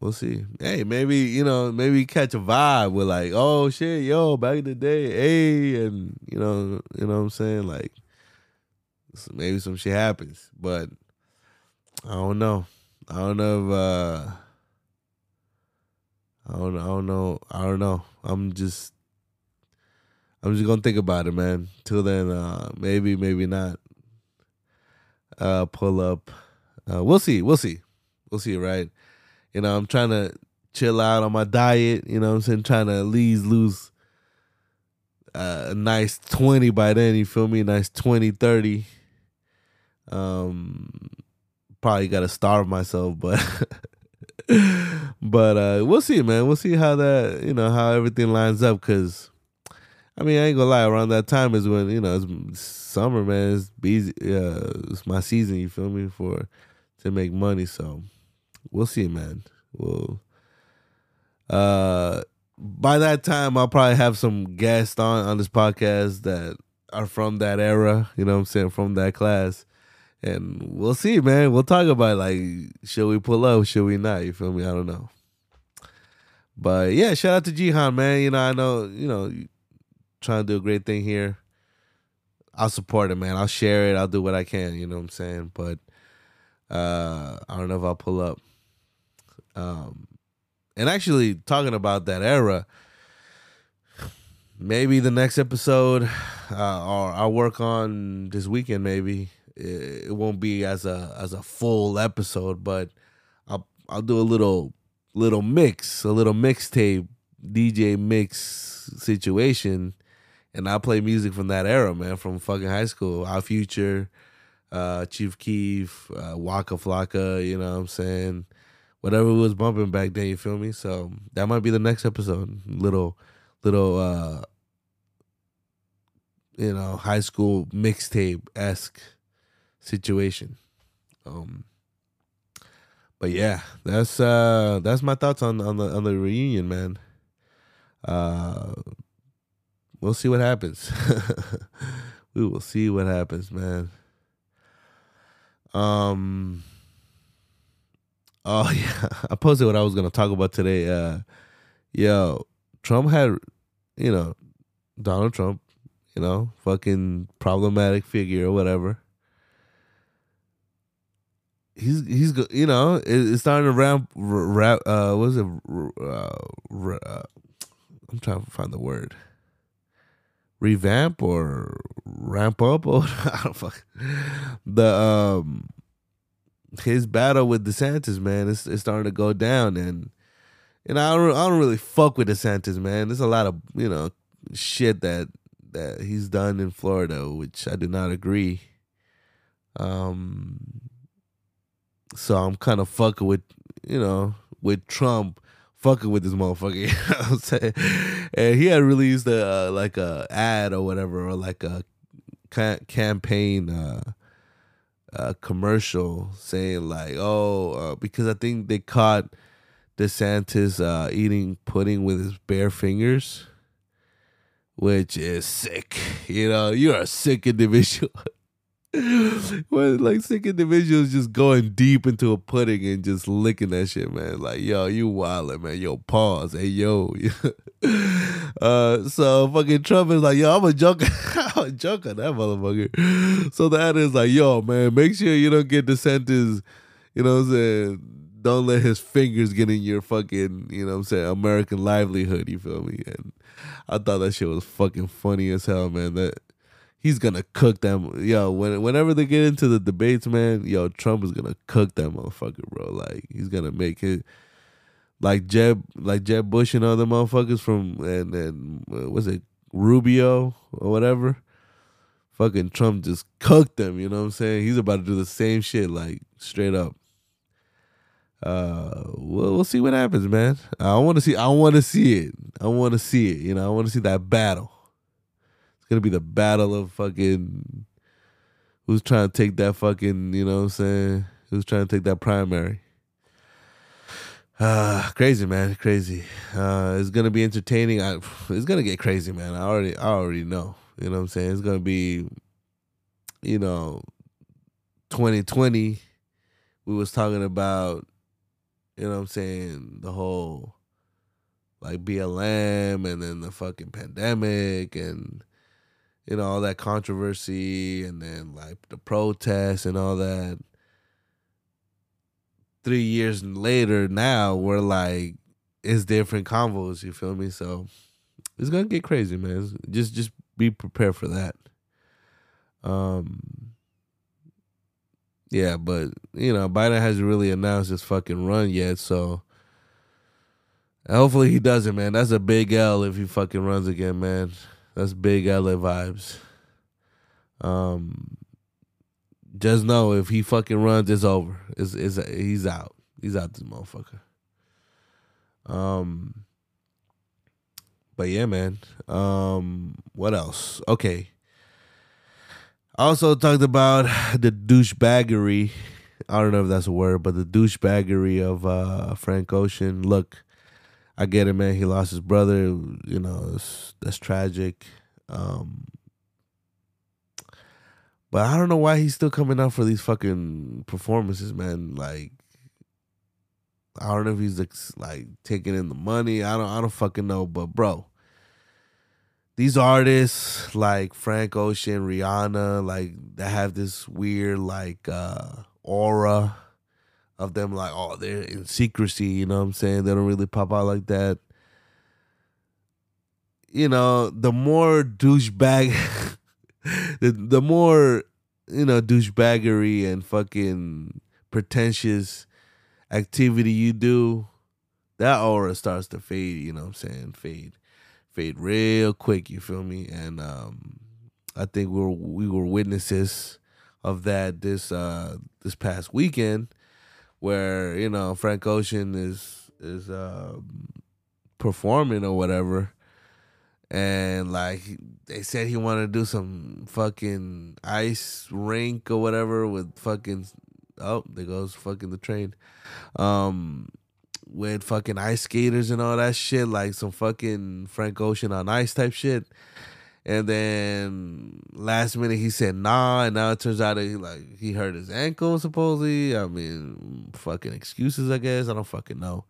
We'll see. Hey, maybe you know, maybe catch a vibe with like, oh shit, yo, back in the day, hey, and you know, you know what I'm saying, like, maybe some shit happens, but I don't know. I don't know if uh, I don't, I don't know. I don't know. I'm just, I'm just gonna think about it, man. Till then, uh, maybe, maybe not. Uh, pull up. Uh, we'll see. We'll see. We'll see. Right. You know, I'm trying to chill out on my diet. You know, what I'm saying trying to at least lose uh, a nice 20 by then. You feel me? A Nice 20, 30. Um, probably got to starve myself, but. but uh we'll see, man. We'll see how that you know how everything lines up. Cause I mean, I ain't gonna lie. Around that time is when you know it's summer, man. It's busy. It's my season. You feel me for to make money. So we'll see, man. We'll uh by that time I'll probably have some guests on on this podcast that are from that era. You know what I'm saying? From that class. And we'll see, man. We'll talk about it. like, should we pull up? Should we not? You feel me? I don't know. But yeah, shout out to Jihan, man. You know, I know, you know, trying to do a great thing here. I'll support it, man. I'll share it. I'll do what I can. You know what I'm saying? But uh I don't know if I'll pull up. Um and actually talking about that era, maybe the next episode, uh, or I'll work on this weekend. Maybe it, it won't be as a as a full episode, but I'll I'll do a little little mix, a little mixtape, DJ mix situation, and I'll play music from that era, man, from fucking high school. Our Future, uh, Chief Keef, uh, Waka Flocka, you know what I'm saying? whatever was bumping back then. You feel me? So that might be the next episode. Little, little, uh, you know, high school mixtape esque situation. Um, but yeah, that's uh, that's my thoughts on on the on the reunion, man. Uh, we'll see what happens. we will see what happens, man. Um. Oh yeah, I posted what I was gonna talk about today. Uh, yo, Trump had, you know, Donald Trump, you know, fucking problematic figure or whatever. He's he's you know it, it's starting to ramp rap. Uh, what is it? Uh, uh, I'm trying to find the word. Revamp or ramp up or I don't fuck the um his battle with DeSantis, man, it's, it's starting to go down, and know I don't I don't really fuck with DeSantis, man. There's a lot of you know shit that that he's done in Florida, which I do not agree. Um, so I'm kind of fucking with you know with Trump. Fucking with this motherfucker, you know what I'm saying? And he had released a uh, like a ad or whatever, or like a ca- campaign uh, uh, commercial saying like, "Oh, uh, because I think they caught DeSantis uh, eating pudding with his bare fingers, which is sick. You know, you're a sick individual." when like sick individuals just going deep into a pudding and just licking that shit, man. Like, yo, you wildin', man. Yo, pause. Hey, yo. uh, so fucking Trump is like, yo, I'm a joker. I'm a joker, that motherfucker. So the is like, yo, man, make sure you don't get DeSantis, you know what I'm saying? Don't let his fingers get in your fucking, you know what I'm saying, American livelihood, you feel me? And I thought that shit was fucking funny as hell, man. That he's gonna cook them. Yo, when whenever they get into the debates, man, yo, Trump is gonna cook that motherfucker, bro. Like he's gonna make it like Jeb, like Jeb Bush and other motherfuckers from and and uh, was it Rubio or whatever. Fucking Trump just cooked them. You know what I'm saying? He's about to do the same shit, like straight up. Uh, we'll, we'll see what happens, man. I want to see. I want to see it. I want to see it. You know, I want to see that battle. It's gonna be the battle of fucking who's trying to take that fucking, you know what I'm saying? Who's trying to take that primary. Uh crazy man, crazy. Uh it's gonna be entertaining. I, it's gonna get crazy, man. I already I already know. You know what I'm saying? It's gonna be you know 2020 we was talking about you know what I'm saying, the whole like BLM and then the fucking pandemic and you know all that controversy and then like the protests and all that. Three years later now we're like it's different convos you feel me? So it's gonna get crazy man. Just just be prepared for that. Um yeah but you know biden hasn't really announced his fucking run yet so hopefully he doesn't man. That's a big l if he fucking runs again man that's big LA vibes. Um, just know if he fucking runs, it's over. It's, it's he's out. He's out. This motherfucker. Um, but yeah, man. Um, what else? Okay. Also talked about the douchebaggery. I don't know if that's a word, but the douchebaggery of uh, Frank Ocean. Look, I get it, man. He lost his brother. You know, that's tragic. Um, but I don't know why he's still coming out for these fucking performances, man. Like, I don't know if he's like, like taking in the money. I don't. I don't fucking know. But bro, these artists like Frank Ocean, Rihanna, like they have this weird like uh aura of them like oh they're in secrecy you know what i'm saying? They don't really pop out like that. You know the more douchebag the, the more you know douchebaggery and fucking pretentious activity you do that aura starts to fade you know what i'm saying? Fade fade real quick you feel me? And um i think we were we were witnesses of that this uh this past weekend where you know Frank Ocean is is uh, performing or whatever, and like they said he wanted to do some fucking ice rink or whatever with fucking oh there goes fucking the train, um, with fucking ice skaters and all that shit like some fucking Frank Ocean on ice type shit. And then last minute he said nah, and now it turns out he like he hurt his ankle supposedly. I mean, fucking excuses, I guess. I don't fucking know.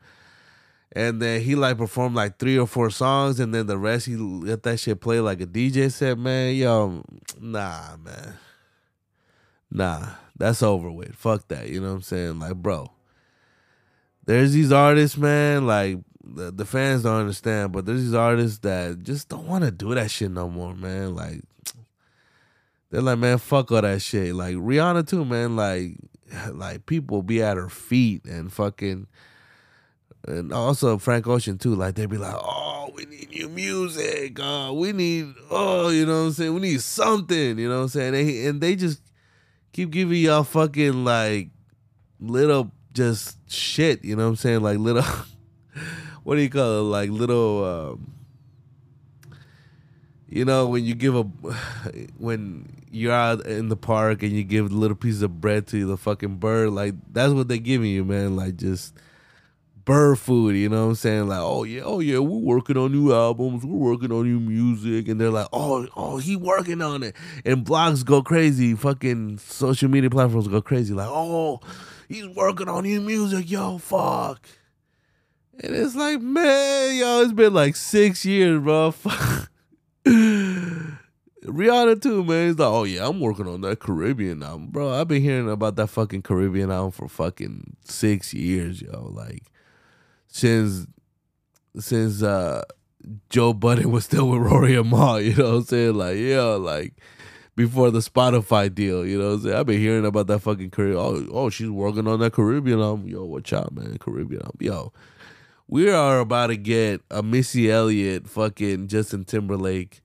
And then he like performed like three or four songs, and then the rest he let that shit play like a DJ set. Man, yo, nah, man, nah, that's over with. Fuck that. You know what I'm saying? Like, bro, there's these artists, man. Like the, the fans don't understand, but there's these artists that just don't want to do that shit no more, man. Like they're like, man, fuck all that shit. Like Rihanna too, man. Like like people be at her feet and fucking. And also Frank Ocean too. Like they'd be like, "Oh, we need new music. Uh, we need, oh, you know what I'm saying? We need something. You know what I'm saying?" They, and they just keep giving y'all fucking like little just shit. You know what I'm saying? Like little, what do you call it? Like little, um, you know, when you give a, when you're out in the park and you give little piece of bread to the fucking bird, like that's what they're giving you, man. Like just bird food, you know what I'm saying? Like, oh yeah, oh yeah, we're working on new albums, we're working on new music, and they're like, oh, oh, he working on it, and blogs go crazy, fucking social media platforms go crazy, like, oh, he's working on new music, yo, fuck. And it's like, man, yo, it's been like six years, bro. Rihanna too, man. He's like, oh yeah, I'm working on that Caribbean album, bro. I've been hearing about that fucking Caribbean album for fucking six years, yo. Like, since since uh Joe Budden was still with Rory and Mal, you know what I'm saying? Like, yeah, like before the Spotify deal, you know what I'm saying? I've been hearing about that fucking Caribbean. Oh, oh, she's working on that Caribbean album. Yo, watch out, man. Caribbean album. Yo. We are about to get a Missy Elliott fucking Justin Timberlake.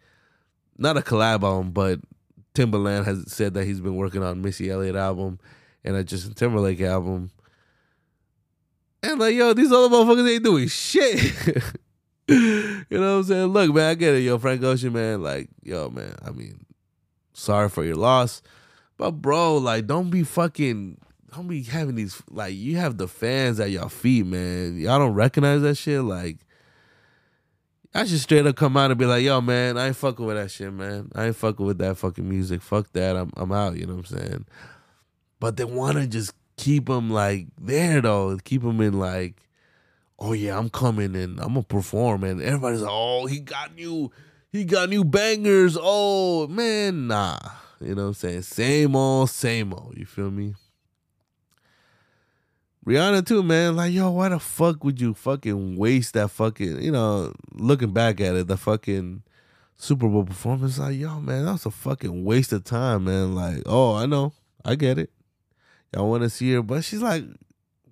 Not a collab album, but Timbaland has said that he's been working on Missy Elliott album and a Justin Timberlake album. And like, yo, these other motherfuckers ain't doing shit. you know what I'm saying? Look, man, I get it, yo, Frank Ocean, man. Like, yo, man, I mean, sorry for your loss. But bro, like, don't be fucking don't be having these like you have the fans at your feet, man. Y'all don't recognize that shit. Like, I should straight up come out and be like, yo, man, I ain't fucking with that shit, man. I ain't fucking with that fucking music. Fuck that. I'm I'm out, you know what I'm saying? But they wanna just keep them like there though. Keep them in like, oh yeah, I'm coming and I'm gonna perform and everybody's like, oh, he got new, he got new bangers. Oh man, nah. You know what I'm saying? Same old, same old. You feel me? Rihanna too, man. Like, yo, why the fuck would you fucking waste that fucking, you know, looking back at it, the fucking Super Bowl performance, like, yo, man, that was a fucking waste of time, man. Like, oh, I know. I get it. Y'all want to see her, but she's like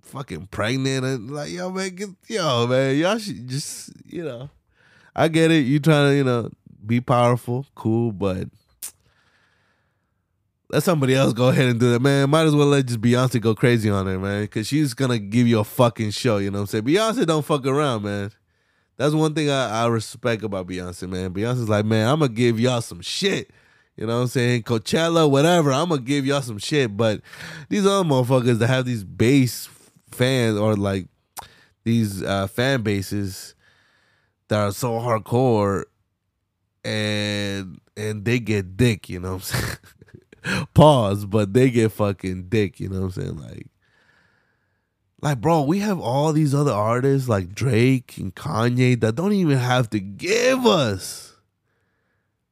fucking pregnant and like, yo, man, get, yo, man, y'all should just, you know, I get it. You trying to, you know, be powerful, cool, but let somebody else go ahead and do that, man. Might as well let just Beyonce go crazy on her, man, because she's gonna give you a fucking show. You know what I'm saying? Beyonce don't fuck around, man. That's one thing I, I respect about Beyonce, man. Beyonce's like, man, I'm gonna give y'all some shit. You know what I'm saying? Coachella, whatever. I'm gonna give y'all some shit. But these other motherfuckers that have these base fans or like these uh, fan bases that are so hardcore and and they get dick, you know what I'm saying? Pause, but they get fucking dick, you know what I'm saying? Like like bro, we have all these other artists like Drake and Kanye that don't even have to give us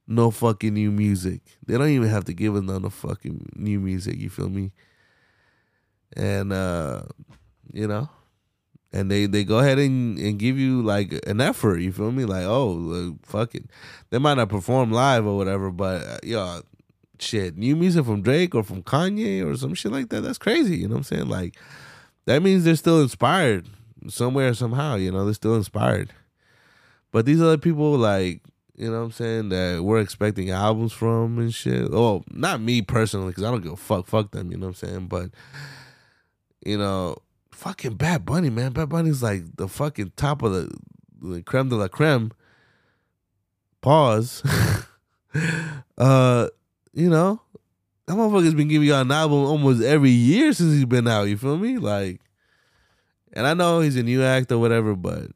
no fucking new music. They don't even have to give us none of fucking new music, you feel me? And uh you know, and they they go ahead and, and give you like an effort. You feel me? Like oh, like, fuck. They might not perform live or whatever, but uh, yo, shit, new music from Drake or from Kanye or some shit like that. That's crazy. You know what I'm saying? Like that means they're still inspired somewhere somehow. You know, they're still inspired. But these other people, like you know what I'm saying, that we're expecting albums from and shit. Oh, not me personally, because I don't give a fuck. Fuck them. You know what I'm saying? But you know, fucking Bad Bunny, man. Bad Bunny's like the fucking top of the, the creme de la creme. Pause. uh, you know, that motherfucker's been giving y'all an album almost every year since he's been out. You feel me? Like, and I know he's a new act or whatever, but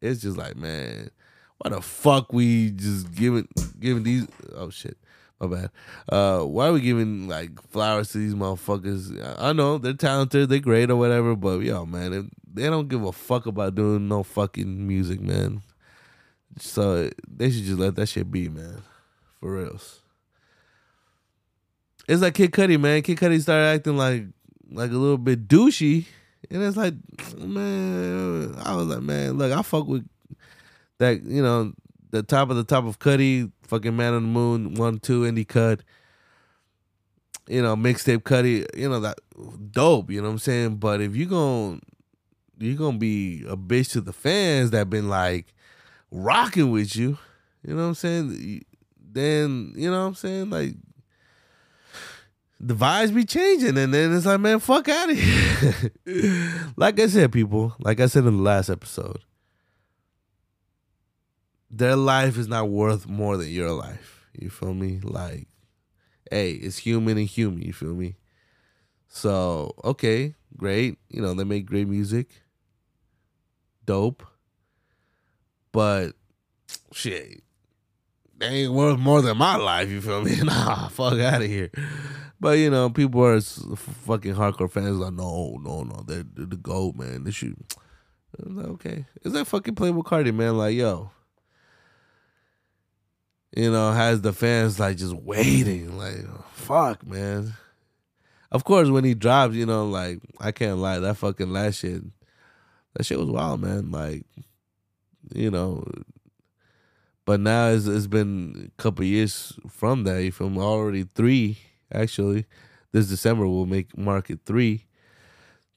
it's just like, man, why the fuck we just giving giving these? Oh shit, my bad. Uh, why are we giving like flowers to these motherfuckers? I know they're talented, they're great or whatever, but yo, man, they don't give a fuck about doing no fucking music, man. So they should just let that shit be, man, for reals. It's like Kid Cudi, man. Kid Cudi started acting like like a little bit douchey, and it's like, man, I was like, man, look, I fuck with that, you know, the top of the top of Cudi, fucking Man on the Moon, one, two, Indicud. You know, mixtape Cudi, you know, that dope, you know what I'm saying? But if you gon' you gonna be a bitch to the fans that been like rocking with you, you know what I'm saying? Then, you know what I'm saying? Like the vibes be changing and then it's like, man, fuck out of here. like I said, people, like I said in the last episode, their life is not worth more than your life. You feel me? Like, hey, it's human and human, you feel me? So, okay, great. You know, they make great music. Dope. But shit, they ain't worth more than my life, you feel me? Nah, fuck out of here. But you know, people are fucking hardcore fans like, no, no, no, they're, they're the goat, man. Should. I'm like, okay, is that fucking Playboi Carti, man. Like, yo, you know, has the fans like just waiting, like, fuck, man. Of course, when he drops, you know, like I can't lie, that fucking last shit, that shit was wild, man. Like, you know, but now it's, it's been a couple years from that. Me? Already three, actually. This December will make mark it three.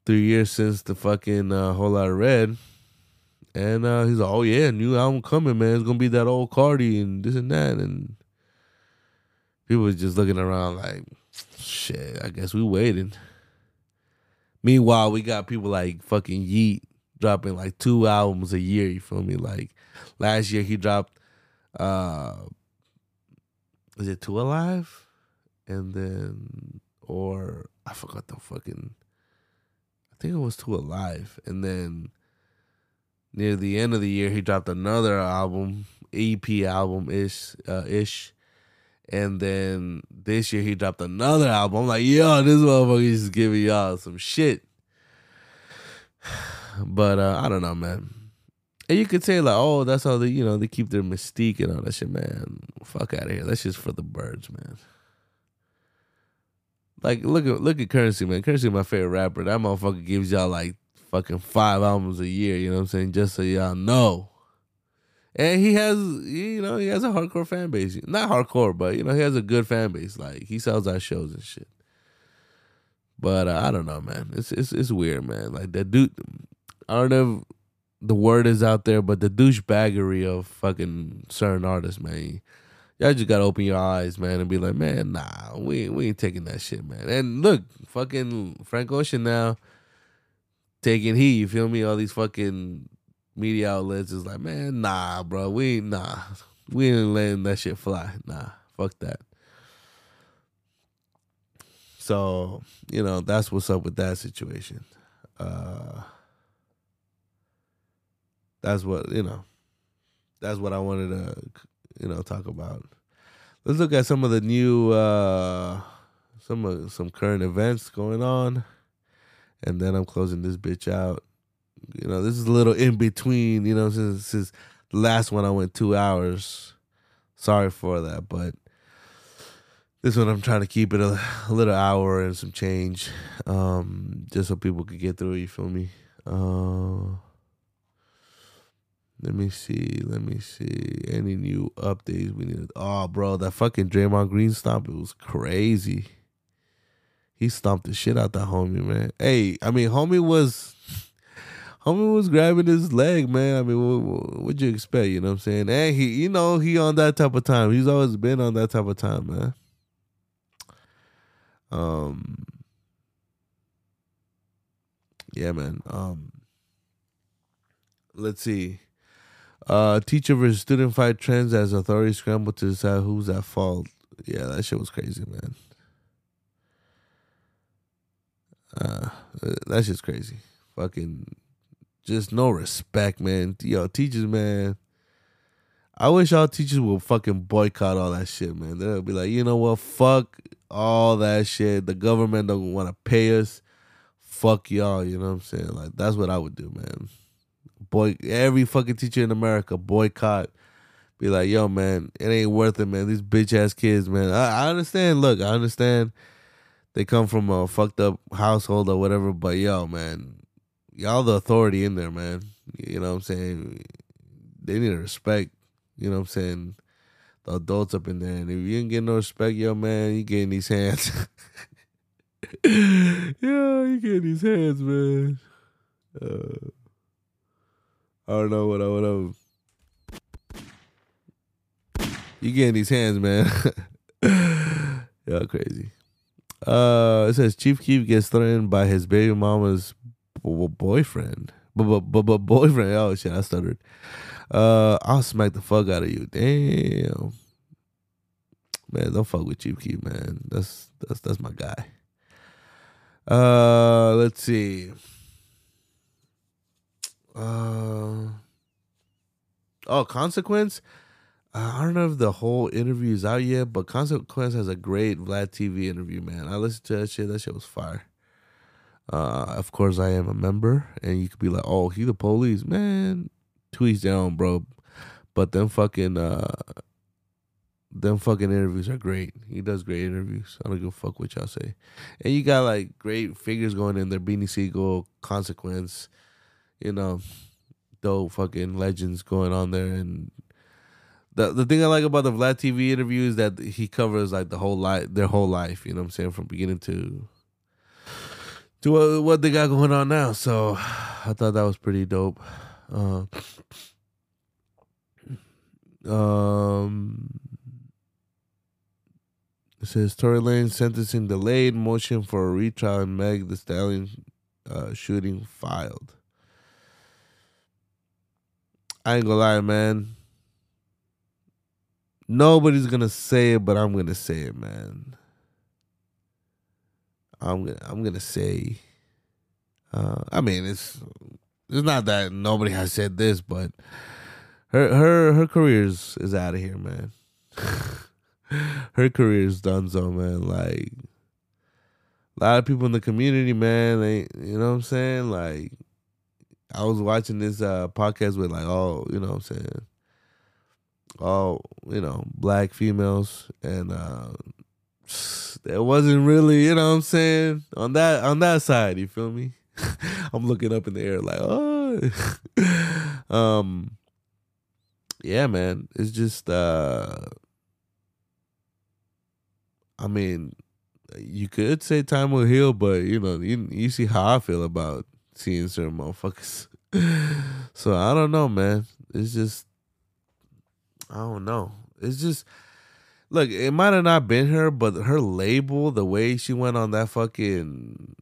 Three years since the fucking uh, Whole Lotta Red. And uh, he's like, oh yeah, new album coming, man. It's gonna be that old Carti and this and that. And people was just looking around like, shit, I guess we waiting. Meanwhile, we got people like fucking Yeat dropping like two albums a year, you feel me? Like last year he dropped uh is it Two Alive? And then or I forgot the fucking I think it was Two Alive. And then near the end of the year he dropped another album, EP album ish uh, ish. And then this year he dropped another album. I'm like, yo, this motherfucker is giving y'all some shit. But uh, I don't know, man. And you could say like, oh, that's how they, you know, they keep their mystique and all that shit, man. Fuck out of here. That's just for the birds, man. Like, look at look at Curren$y, man. Curren$y, my favorite rapper. That motherfucker gives y'all like fucking five albums a year. You know what I'm saying? Just so y'all know. And he has, you know, he has a hardcore fan base. Not hardcore, but you know, he has a good fan base. Like he sells out shows and shit. But uh, I don't know, man. It's it's it's weird, man. Like that dude. I don't know if the word is out there, but the douchebaggery of fucking certain artists, man. Y'all just gotta open your eyes, man, and be like, man, nah, we we ain't taking that shit, man. And look, fucking Frank Ocean now taking heat. You feel me? All these fucking media outlets is like, man, nah, bro, we nah, we ain't letting that shit fly. Nah, fuck that. So you know that's what's up with that situation. Uh, that's what you know. That's what I wanted to you know talk about. Let's look at some of the new uh, some of some current events going on, and then I'm closing this bitch out. You know, this is a little in between. You know, since since the last one I went two hours. Sorry for that, but this one I'm trying to keep it a, a little hour and some change, um, just so people could get through. You feel me? Uh, let me see. Let me see. Any new updates we need? Oh, bro, that fucking Draymond Green stomp. It was crazy. He stomped the shit out that homie, man. Hey, I mean, homie was. Homie was grabbing his leg, man. I mean, what, what'd you expect? You know what I'm saying? And he, you know, he on that type of time. He's always been on that type of time, man. Um, yeah, man. Um, let's see. Uh, teacher versus student fight trends as authorities scramble to decide who's at fault. Yeah, that shit was crazy, man. Uh, that's just crazy. Fucking, just no respect, man. Yo, teachers, man. I wish all teachers would fucking boycott all that shit, man. They'll be like, you know what? Fuck all that shit. The government don't want to pay us. Fuck y'all. You know what I'm saying? Like that's what I would do, man. Boy, every fucking teacher in America boycott. Be like, yo, man, it ain't worth it, man. These bitch ass kids, man. I, I understand. Look, I understand. They come from a fucked up household or whatever, but yo, man, y'all the authority in there, man. You know what I'm saying? They need to respect. You know what I'm saying? The adults up in there. And if you ain't get no respect, yo, man, you getting these hands. yeah, you getting these hands, man. Uh, I don't know what I would have. You getting these hands, man. yeah, crazy. Uh, it says Chief Keef gets threatened by his baby mama's boyfriend. But b- b- boyfriend. Oh shit, I stuttered. Uh, I'll smack the fuck out of you. Damn, man, don't fuck with Chief Keef, man. That's that's that's my guy. Uh, let's see. Uh, oh, consequence. Uh, I don't know if the whole interview is out yet, but Consequence has a great Vlad TV interview, man. I listened to that shit. That shit was fire. Uh, of course, I am a member, and you could be like, "Oh, he the police, man." Tweets down, bro. But them fucking, uh, them fucking interviews are great. He does great interviews. I don't give a fuck what y'all say. And you got like great figures going in there. Beanie Sigel, Consequence, you know, dope fucking legends going on there. And the the thing I like about the Vlad TV interview is that he covers like the whole life, their whole life. You know what I'm saying, from beginning to to what, what they got going on now. So I thought that was pretty dope. Uh, um, it says Tory Lane sentencing delayed, motion for a retrial, and Meg the Stallion uh, shooting filed. I ain't gonna lie, man. Nobody's gonna say it, but I'm gonna say it, man. I'm gonna I'm gonna say. Uh, I mean, it's it's not that nobody has said this, but her her her career is, is out of here, man. her career is done, so man. Like a lot of people in the community, man. They, you know what I'm saying? Like I was watching this uh podcast with like all, you know what I'm saying? All, you know, black females and uh there wasn't really, you know what I'm saying? On that on that side, you feel me? I'm looking up in the air like, oh um yeah, man. It's just uh I mean, you could say time will heal, but you know, you you see how I feel about seeing certain motherfuckers. so I don't know, man. It's just I don't know. It's just look, it might have not been her, but her label, the way she went on that fucking,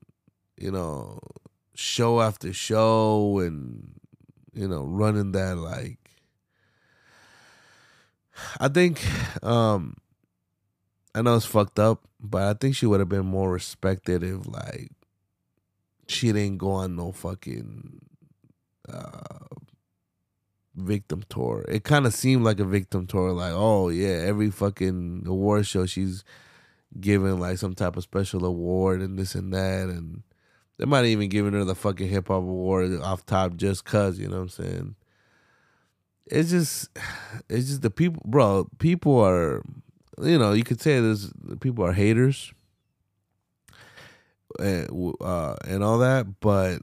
you know, show after show and you know, running that like I think um I know it's fucked up, but I think she would have been more respected if like she didn't go on no fucking uh victim tour. It kind of seemed like a victim tour like, oh yeah, every fucking award show she's given like some type of special award and this and that and they might have even given her the fucking hip hop award off top just cuz, you know what I'm saying? It's just it's just the people bro, people are you know, you could say there's people are haters and uh and all that, but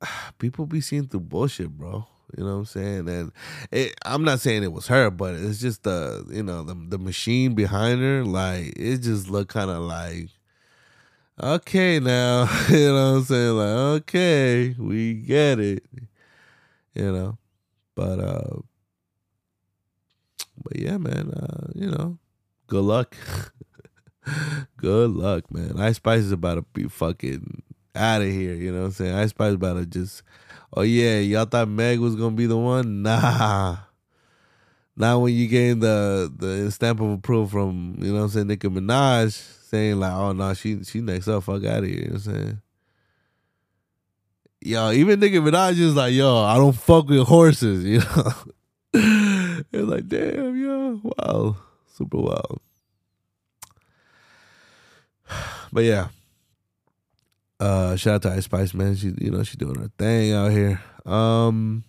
people be seeing through bullshit, bro. You know what I'm saying? And it, I'm not saying it was her, but it's just the you know the the machine behind her. Like it just looked kind of like okay now. you know what I'm saying? Like okay, we get it. You know, but uh, but yeah, man. Uh, you know, good luck. good luck, man. Ice Spice is about to be fucking out of here. You know what I'm saying? Ice Spice about to just, oh yeah, y'all thought Meg was gonna be the one? Nah. Not when you gain the the stamp of approval from, you know what I'm saying, Nicki Minaj saying like, oh no, she she next up, fuck out of here. You know what I'm saying? Yo, even Nicki Minaj is like, yo, I don't fuck with horses, you know. it's like, damn, yo, wow, super wild. But yeah, uh, shout out to Ice Spice, man. She, you know, she doing her thing out here. Um,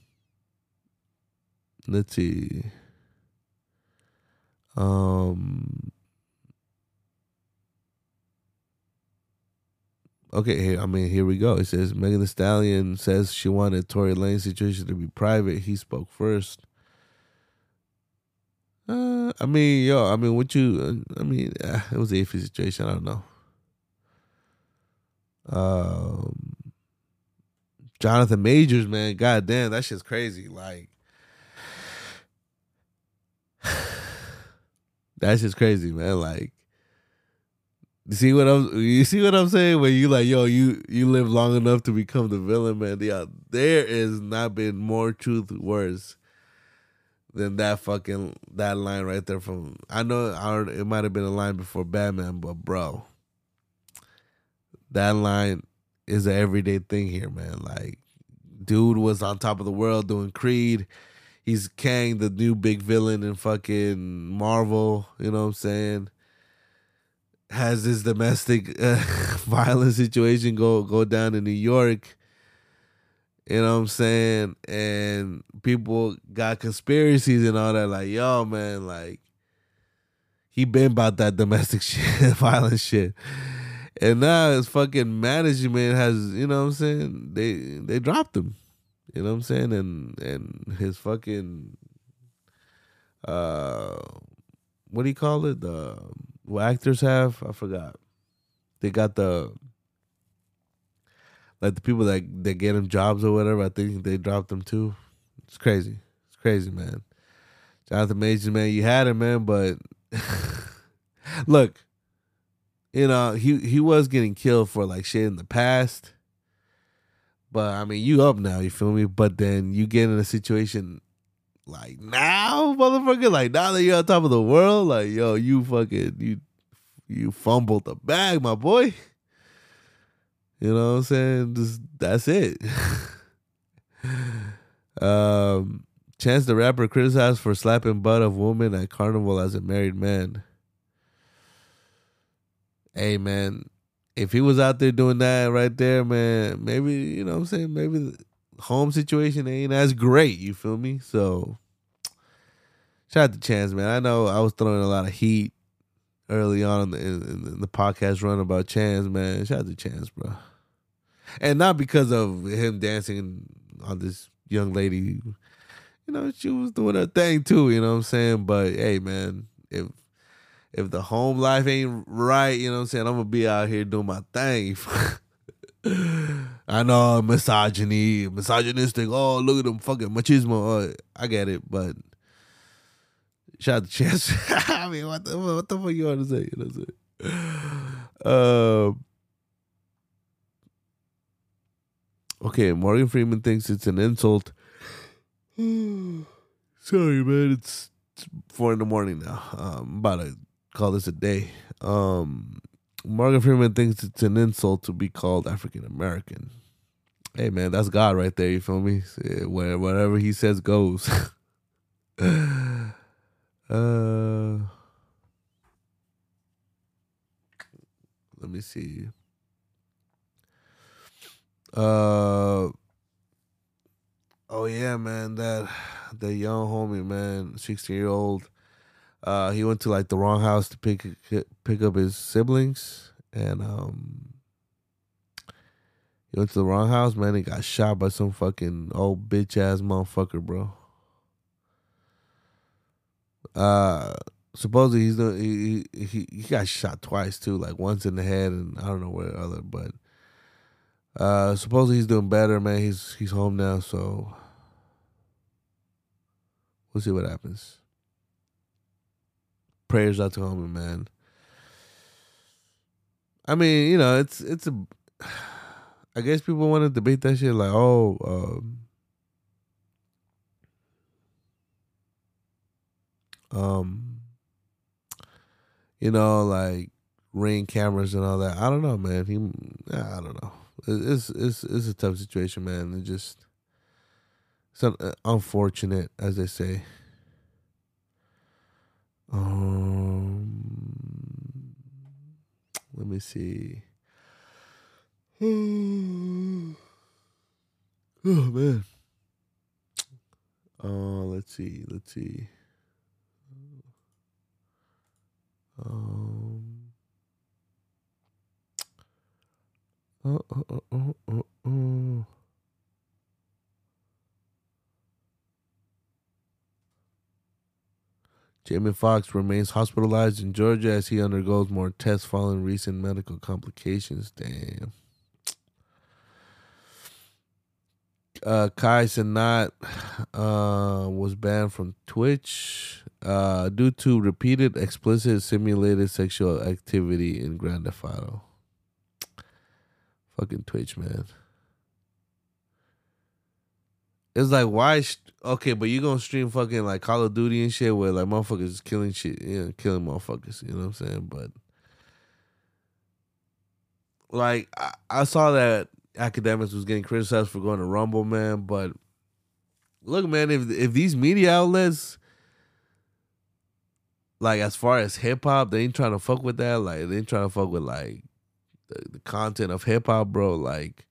let's see. Um. Okay, here, I mean, here we go. It says Megan Thee Stallion says she wanted Tory Lanez situation to be private. He spoke first. Uh, I mean, yo, I mean, what you? I mean, uh, it was a iffy situation. I don't know. Um, Jonathan Majors, man, goddamn, that shit's crazy. Like, that's just crazy, man. Like, you see what I'm you see what I'm saying? When you like, yo, you you live long enough to become the villain, man. Yeah, there is not been more truth words than that fucking that line right there from I know I, it might have been a line before Batman, but bro, that line is an everyday thing here, man. Like, dude was on top of the world doing Creed. He's Kang, the new big villain in fucking Marvel. You know what I'm saying? Has this domestic uh, violence situation go go down in New York. You know what I'm saying? And people got conspiracies and all that. Like, yo, man, like he been about that domestic shit, violence shit. And now his fucking management has, you know what I'm saying? They they dropped him. You know what I'm saying? And and his fucking uh what do you call it? The what actors have? I forgot. They got the like the people that that get him jobs or whatever. I think they dropped them too. It's crazy. It's crazy, man. Jonathan Majors, man, you had him, man, but look, you know he he was getting killed for like shit in the past. But I mean, you up now, you feel me? But then you get in a situation like now, motherfucker, like now that you're on top of the world, like yo, you fucking you you fumbled the bag, my boy. You know what I'm saying? Just that's it. um Chance the rapper criticized for slapping butt of woman at carnival as a married man. Hey man, if he was out there doing that right there, man, maybe you know what I'm saying, maybe the home situation ain't as great, you feel me? So shout out to Chance, man. I know I was throwing a lot of heat early on in the, in, in the podcast run about Chance, man. Shout out to Chance, bro. And not because of him dancing on this young lady. You know, she was doing her thing too, you know what I'm saying? But hey, man, if if the home life ain't right, you know what I'm saying, I'm gonna be out here doing my thing. I know misogyny, misogynistic. Oh, look at them fucking machismo. Oh, I get it, but shout out to Chance. I mean, what the what the fuck you want to say? You know what I'm saying? Um. Okay, Morgan Freeman thinks it's an insult. Sorry, man. It's, it's four in the morning now. Um, I'm about to call this a day. Um, Morgan Freeman thinks it's an insult to be called African American. Hey, man, that's God right there. You feel me? Whatever He says goes. uh, let me see. Uh oh yeah, man, that the young homie, man, sixteen year old. Uh, he went to like the wrong house to pick pick up his siblings, and um, he went to the wrong house, man. He got shot by some fucking old bitch ass motherfucker, bro. Uh, supposedly he's the, he, he he got shot twice too, like once in the head and I don't know where the other, but uh, supposedly he's doing better, man. He's he's home now, so we'll see what happens. Prayers out to homie, man. I mean, you know, it's it's a. I guess people want to debate that shit like, oh, um, um, you know, like ring cameras and all that. I don't know, man. He, I don't know. It's it's it's a tough situation, man. It just it's uh, unfortunate, as they say. Um, let me see. Oh man. Uh, let's see. Let's see. Um. Uh, uh, uh, uh, uh, uh. Jamie Foxx remains hospitalized in Georgia as he undergoes more tests following recent medical complications. Damn. Uh, Kai Cenat uh, was banned from Twitch uh, due to repeated explicit simulated sexual activity in Grand Theft Auto. Fucking Twitch, man. It's like why? Sh- okay, but you gonna stream fucking like Call of Duty and shit where like motherfuckers killing shit, you know, killing motherfuckers. You know what I'm saying? But like I, I saw that Akademiks was getting criticized for going to Rumble, man. But look, man, if if these media outlets like as far as hip hop, they ain't trying to fuck with that. Like they ain't trying to fuck with like the, the content of hip hop, bro. Like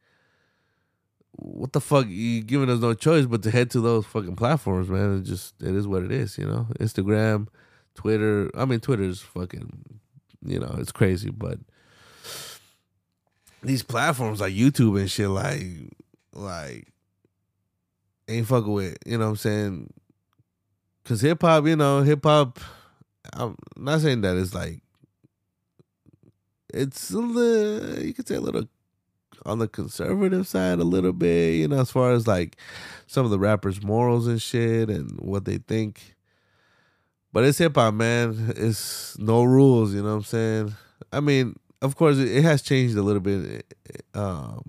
what the fuck? You giving us no choice but to head to those fucking platforms, man. It just it is what it is, you know. Instagram, Twitter. I mean, Twitter's fucking, you know, it's crazy, but these platforms like YouTube and shit, like, like ain't fucking with, you know what I'm saying? Cause hip hop, you know, hip hop. I'm not saying that it's like it's a little, you could say a little on the conservative side a little bit, you know, as far as like some of the rappers' morals and shit and what they think. But it's hip hop, man. It's no rules, you know what I'm saying? I mean, of course, it, has changed a little bit um,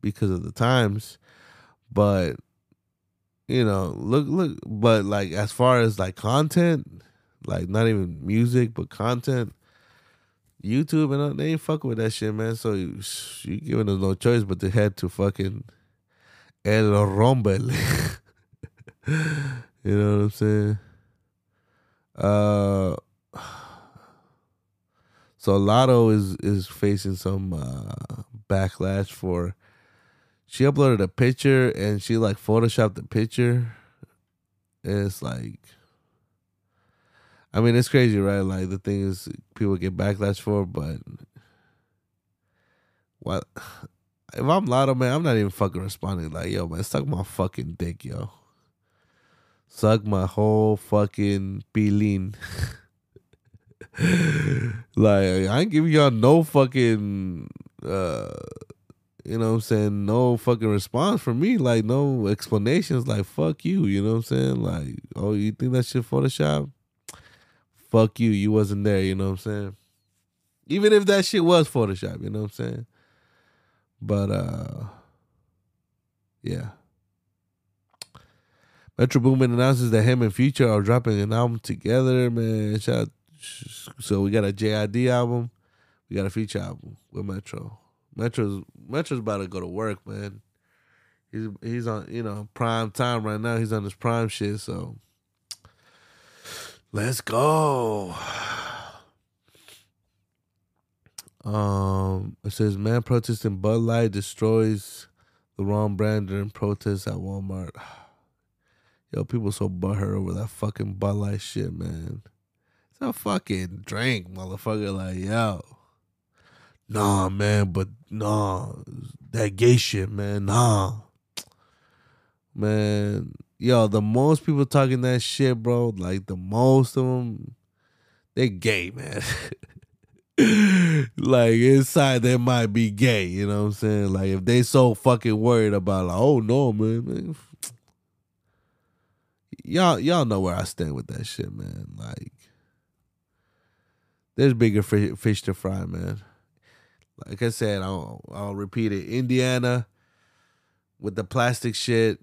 because of the times, but you know, look, look, but like as far as like content, like not even music, but content, YouTube and all, they ain't fucking with that shit, man. So you, you giving us no choice but to head to fucking El Rumble. you know what I'm saying? Uh, so Latto is is facing some uh, backlash for she uploaded a picture and she like photoshopped the picture. And it's like I mean, it's crazy, right? Like the thing is, people get backlash for, but what? If I'm Latto, man, I'm not even fucking responding. Like, yo, man, suck my fucking dick, yo. Suck my whole fucking pilin. like, I ain't giving y'all no fucking, uh, you know what I'm saying? No fucking response from me. Like, no explanations. Like, fuck you. You know what I'm saying? Like, oh, you think that shit Photoshop? Fuck you, you wasn't there, you know what I'm saying? Even if that shit was Photoshop, you know what I'm saying? But uh yeah. Metro Boomin announces that him and Future are dropping an album together, man. Shout so we got a JID album, we got a Future album with Metro. Metro's Metro's about to go to work, man. He's he's on, you know, prime time right now. He's on his prime shit, so Let's go. Um, it says man protesting Bud Light destroys the wrong brand during protests at Walmart. Yo, people so butthurt over that fucking Bud Light shit, man. It's a fucking drink, motherfucker. Like, yo. Nah, man, but nah. That gay shit, man. Nah. Man, yo, the most people talking that shit, bro, like the most of them, they're gay, man. like inside they might be gay, you know what I'm saying? Like if they so fucking worried about like, oh no, man, man. Y'all y'all know where I stand with that shit, man. Like there's bigger fish, to fry, man. Like I said, I'll I'll repeat it. Indiana with the plastic shit,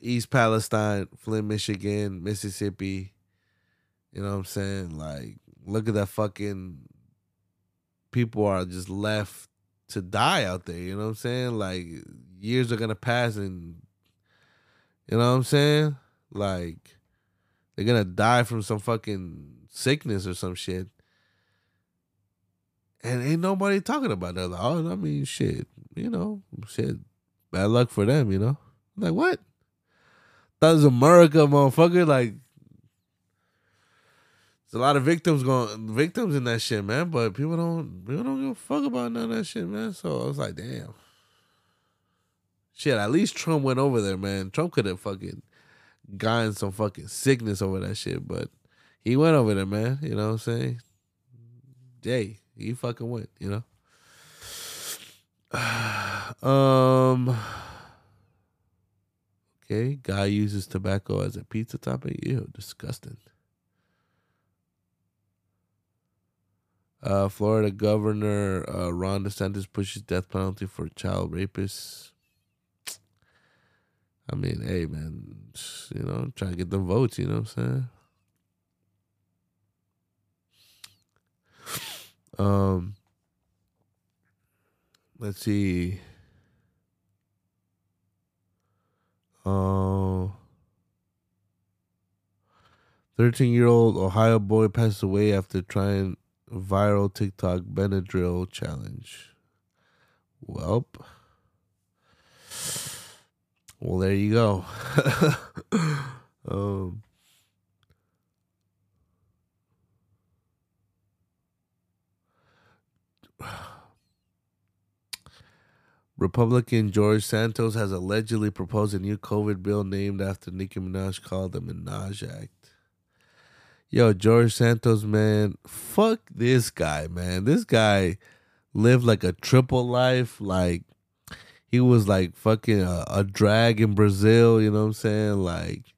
East Palestine, Flint, Michigan, Mississippi. You know what I'm saying? Like, look at that fucking people are just left to die out there. You know what I'm saying? Like, years are gonna pass and you know what I'm saying? Like, they're gonna die from some fucking sickness or some shit. And ain't nobody talking about that. Like, oh, I mean, shit, you know, shit, bad luck for them, you know? Like, what? That was America, motherfucker. Like, there's a lot of victims going, victims in that shit, man. But people don't, people don't give a fuck about none of that shit, man. So I was like, damn. Shit, at least Trump went over there, man. Trump could have fucking gotten some fucking sickness over that shit, but he went over there, man. You know what I'm saying? Jay, he fucking went, you know? um Okay, guy uses tobacco as a pizza topping. Ew, disgusting. Uh, Florida Governor uh, Ron DeSantis pushes death penalty for child rapists. I mean, hey man, you know, trying to get them votes. You know what I'm saying? Um, let's see. Uh, 13 year old Ohio boy passed away after trying viral TikTok Benadryl challenge. Welp. Well, there you go. um, Republican George Santos has allegedly proposed a new COVID bill named after Nicki Minaj called the Minaj Act. Yo, George Santos, man, fuck this guy, man. This guy lived like a triple life. Like, he was like fucking a, a drag in Brazil, you know what I'm saying? Like,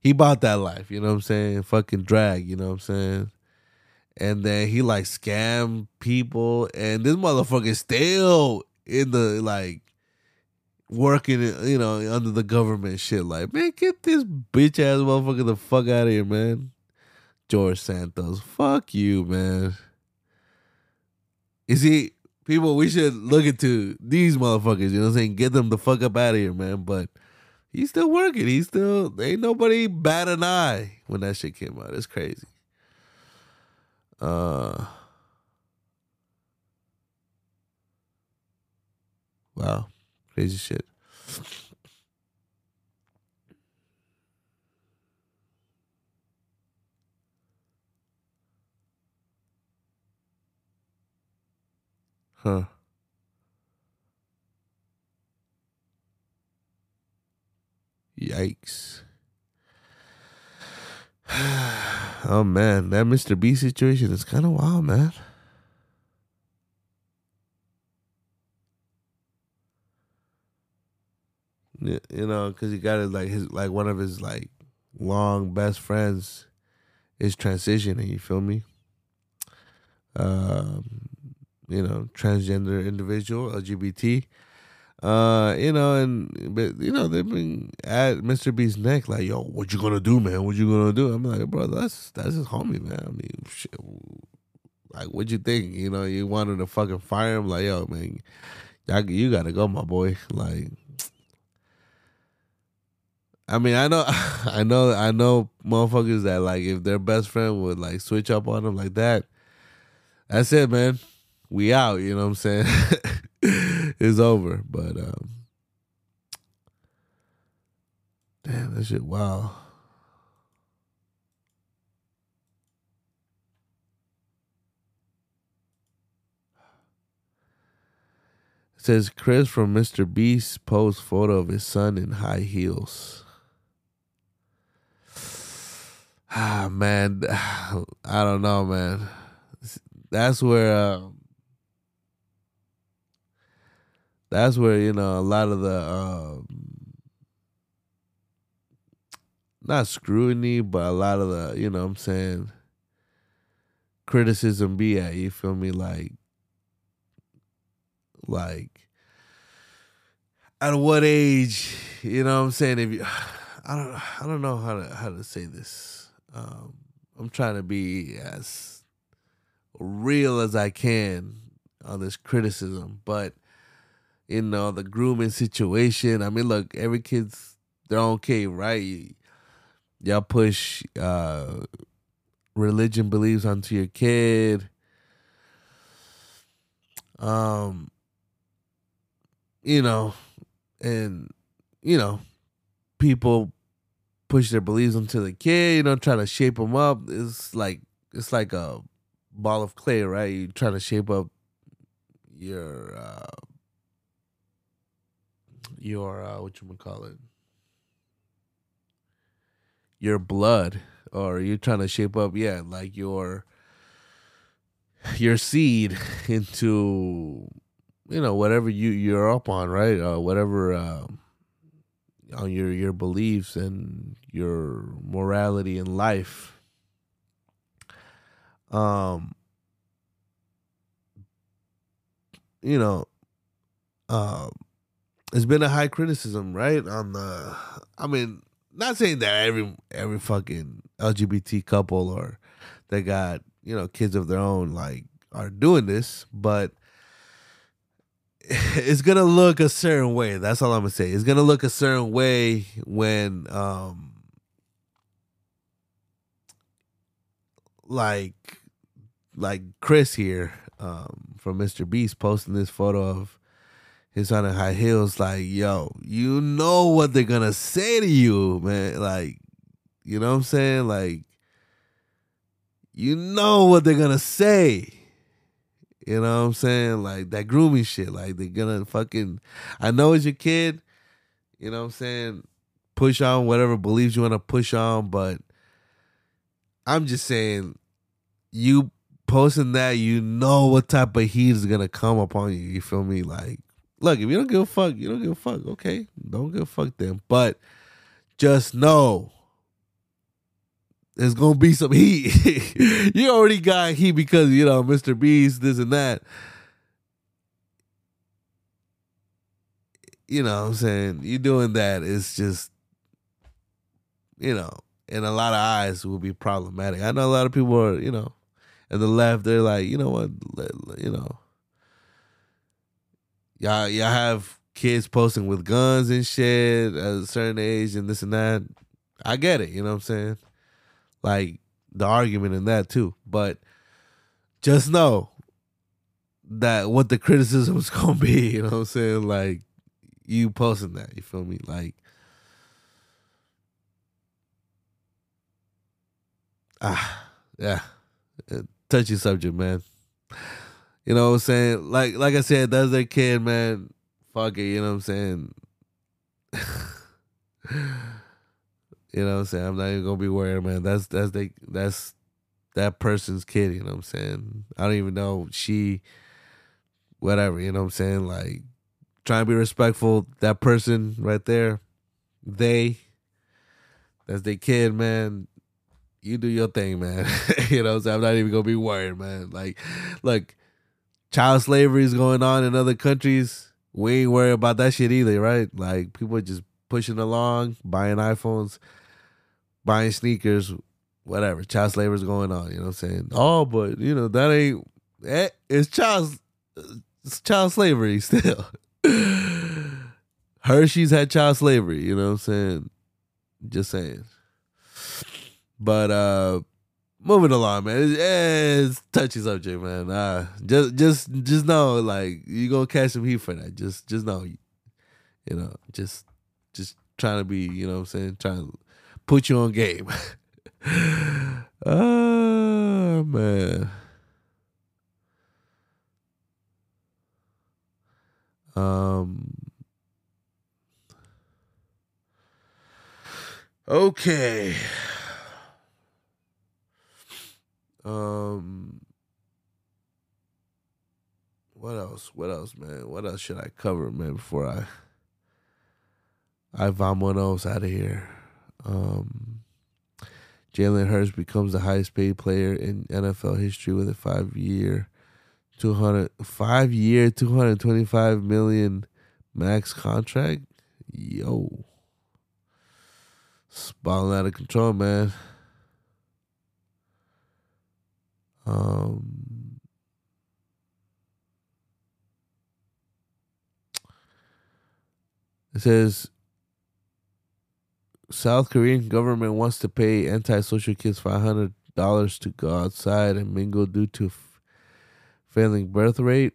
he bought that life, you know what I'm saying? Fucking drag, you know what I'm saying? And then he like scammed people, and this motherfucker still in the like working, you know, under the government shit. Like, man, get this bitch ass motherfucker the fuck out of here, man. George Santos, fuck you, man. You see, people? We should look into these motherfuckers. You know what I'm saying? Get them the fuck up out of here, man. But he's still working. He's still ain't nobody bat an eye when that shit came out. It's crazy. Uh. Wow, crazy shit. Huh. Yikes. oh man, that Mr. B situation is kind of wild, man. You know, because he got it like his like one of his like long best friends is transitioning. You feel me? Um, you know, transgender individual, LGBT. Uh, you know, and but you know they've been at Mr. B's neck like, yo, what you gonna do, man? What you gonna do? I'm like, bro, that's that's his homie, man. I mean, shit, like, what you think? You know, you wanted to fucking fire him? Like, yo, man, you gotta go, my boy. Like, I mean, I know, I know, I know, motherfuckers that like if their best friend would like switch up on them like that, that's it, man. We out. You know what I'm saying? it's over. But um, damn, that shit. Wow. Says Chris from Mr. Beast posts photo of his son in high heels. Ah man, I don't know, man. That's where um, that's where you know a lot of the um, not scrutiny, but a lot of the you know what I'm saying criticism be at. You feel me? Like Like, at what age? You know what I'm saying? If you, I don't, I don't know how to how to say this. Um, I'm trying to be as real as I can on this criticism, but you know the grooming situation. I mean, look, every kid's their own cave, right? Y'all push uh, religion beliefs onto your kid. Um, you know, and you know, people push their beliefs onto the kid. You know, try to shape them up. It's like it's like a ball of clay, right? You try to shape up your uh, your uh, what you call it, your blood, or you're trying to shape up, yeah, like your your seed into you know whatever you you're up on, right? Uh, whatever um, on your your beliefs and your morality in life. Um, you know, um, it's been a high criticism, right? On the, I mean, not saying that every every fucking LGBT couple or they got you know kids of their own like are doing this, but it's gonna look a certain way. That's all I'm gonna say. It's gonna look a certain way when um like like Chris here um from Mr. Beast posting this photo of his on high heels like yo you know what they're gonna say to you man like you know what i'm saying like you know what they're gonna say you know what i'm saying like that grooming shit like they're gonna fucking i know as your kid you know what i'm saying push on whatever beliefs you want to push on but i'm just saying you posting that you know what type of heat is gonna come upon you you feel me like look, if you don't give a fuck, you don't give a fuck. Okay, don't give a fuck then. But just know there's gonna be some heat. you already got heat because you know Mr. Beast, this and that. You know what I'm saying? You doing that is just, you know, in a lot of eyes will be problematic. I know a lot of people are, you know, at the left, they're like, you know what, you know, y'all y'all have kids posting with guns and shit at a certain age and this and that. I get it, you know what I'm saying? Like the argument in that too. But just know that what the criticism is gonna be, you know what I'm saying? Like you posting that, you feel me? Like ah yeah. Touchy subject, man. You know what I'm saying? Like like I said, that's their kid, man. Fuck it, you know what I'm saying? you know what I'm saying? I'm not even gonna be worried, man. That's that's they that's that person's kid, you know what I'm saying? I don't even know she whatever, you know what I'm saying? Like trying to be respectful, that person right there, they that's their kid, man. You do your thing, man. you know I'm? I'm not even gonna be worried, man. Like, look, child slavery is going on in other countries. We ain't worried about that shit either, right? Like people are just pushing along, buying iPhones, buying sneakers, whatever. Child slavery is going on. You know what I'm saying? Oh, but you know that ain't. Eh, it's child. It's child slavery still. Hershey's had child slavery. You know what I'm saying? Just saying. But uh moving along, man. It's, it's touchy subject, man. Uh, just just just know, like you gonna catch some heat for that. Just just know, you know, just just trying to be, you know, what I'm saying, trying to put you on game. oh man. Um. Okay. Um what else? What else, man? What else should I cover, man, before I I vamonos out of here? Um Jalen Hurts becomes the highest paid player in NFL history with a five year, two hundred five year, two hundred twenty five million max contract. Yo, spalling out of control, man. Um, it says South Korean government wants to pay antisocial kids five hundred dollars to go outside and mingle due to f- failing birth rate.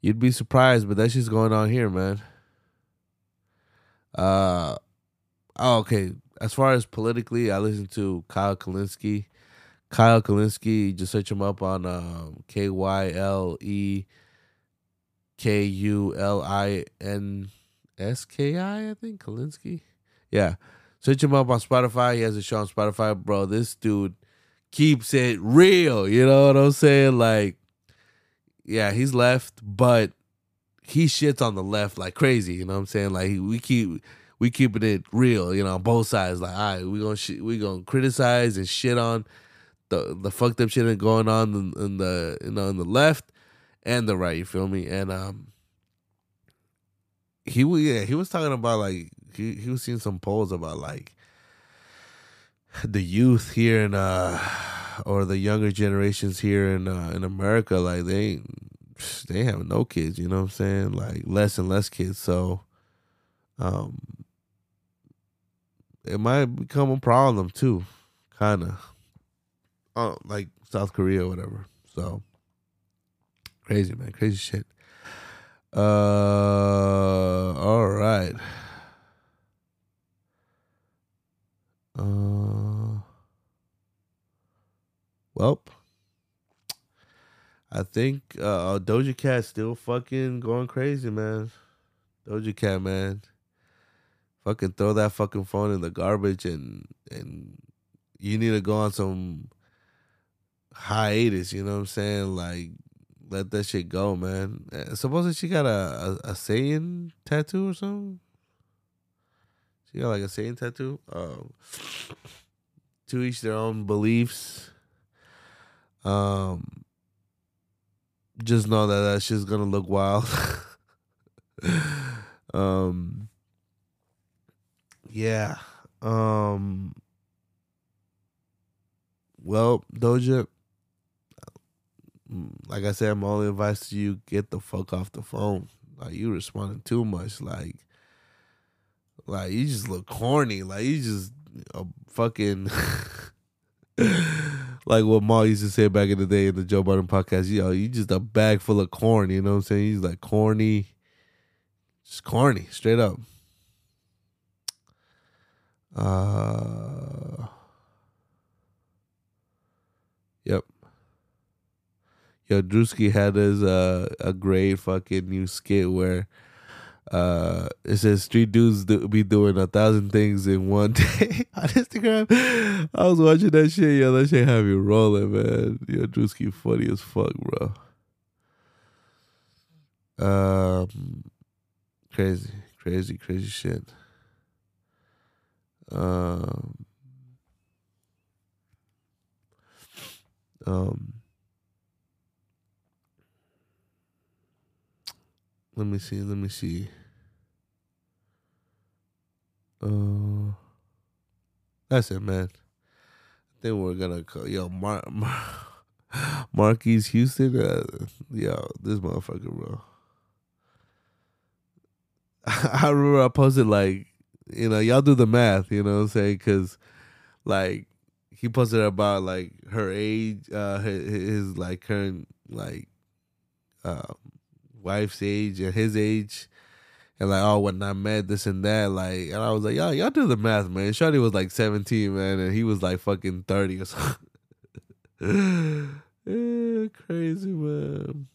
You'd be surprised, but that's just going on here, man. Uh, oh, okay. As far as politically, I listen to Kyle Kulinski. Kyle Kulinski, just search him up on um, K Y L E K U L I N S K I, think. Kulinski. Yeah. Search him up on Spotify. He has a show on Spotify. Bro, this dude keeps it real. You know what I'm saying? Like, yeah, he's left, but he shits on the left like crazy. You know what I'm saying? Like we keep we keeping it real. You know, on both sides. Like, all right, we gonna sh- we gonna criticize and shit on the the fucked up shit that's going on in, in the you know in the left and the right. You feel me? And um, he was yeah he was talking about like he he was seeing some polls about like the youth here in uh or the younger generations here in uh in America like they they have no kids you know what I'm saying? Like less and less kids. So um it might become a problem too kind of oh like South Korea or whatever. So crazy man. Crazy shit uh all right Uh, well, I think uh, Doja Cat still fucking going crazy, man. Doja Cat, man, fucking throw that fucking phone in the garbage and and you need to go on some hiatus. You know what I'm saying? Like let that shit go, man. Supposedly she got a a, a Saiyan tattoo or something. She got like a Satan tattoo. Um, to each their own beliefs. Um, just know that that shit's gonna look wild. um, yeah. Um. Well, Doja. Like I said, my only advice to you: get the fuck off the phone. Like you responding too much. Like like you just look corny. Like you just a fucking like what Mal used to say back in the day in the Joe Budden podcast. Yo, you just a bag full of corn. You know what I'm saying? He's like corny, just corny, straight up. Uh, yep. Yo, Drewski had his uh a great fucking new skit where uh it says street dudes do, be doing a thousand things in one day on Instagram. I was watching that shit, yo. That shit had you rolling, man. Yo, Drewski funny as fuck, bro. Um, crazy, crazy, crazy shit. Um, um. Let me see. Let me see. Uh, that's it, man. I think we're gonna call yo Mar, Mar Houston. Uh, yo, this motherfucker, bro. I remember I posted like, you know, y'all do the math. You know what I'm saying? Because like he posted about like her age, uh, his, his like current like, um wife's age and his age, and like, oh, when I met this and that, like, and I was like, y'all, y'all do the math, man. Shawty was like seventeen, man, and he was like fucking thirty or something. yeah, crazy, man.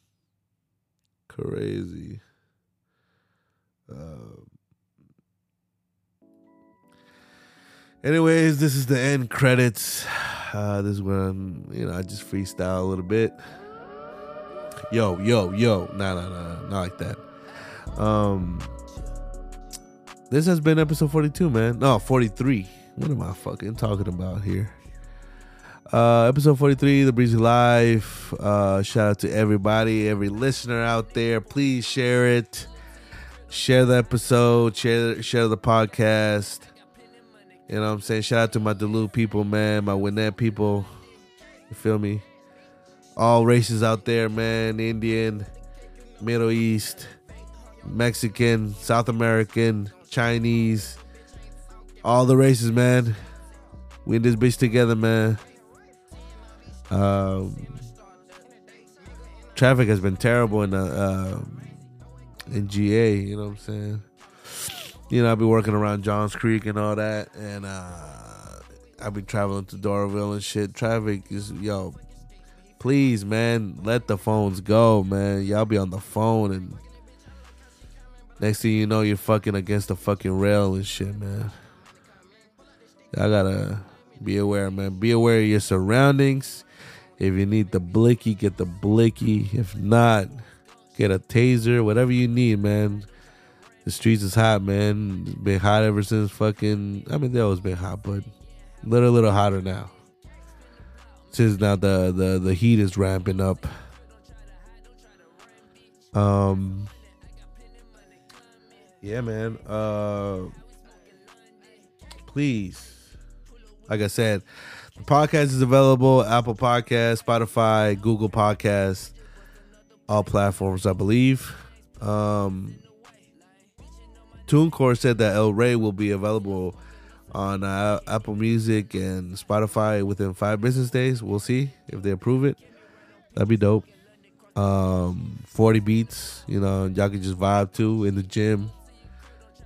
Crazy. Um, anyways, this is the end credits. Uh, this is when you know I just freestyle a little bit yo, yo, yo. Nah, nah, nah, not like that. Um, this has been episode 42, man. No, 43. What am I fucking talking about here? Uh, episode 43, The Breezy Life. Uh, shout out to everybody, every listener out there. Please share it. Share the episode. Share, share the podcast. You know what I'm saying? Shout out to my Duluth people, man. My Gwinnett people. You feel me? All races out there, man. Indian, Middle East, Mexican, South American, Chinese. All the races, man. We in this bitch together, man. Um, traffic has been terrible in the uh, in GA. You know what I'm saying? You know, I've been working around Johns Creek and all that, and uh, I've been traveling to Doraville and shit. Traffic is yo. Please, man, let the phones go, man. Y'all be on the phone, and next thing you know, you're fucking against the fucking rail and shit, man. Y'all gotta be aware, man. Be aware of your surroundings. If you need the blicky, get the blicky. If not, get a taser, whatever you need, man. The streets is hot, man. It's been hot ever since fucking. I mean, they always been hot, but a little, little hotter now. Since now the the the heat is ramping up. Um. Yeah, man. Uh. Please, like I said, the podcast is available Apple Podcast, Spotify, Google Podcast, all platforms, I believe. Um, TuneCore said that El Rey will be available on uh, Apple Music and Spotify within five business days. We'll see if they approve it. That'd be dope. Um, 40 beats, you know, y'all can just vibe to in the gym.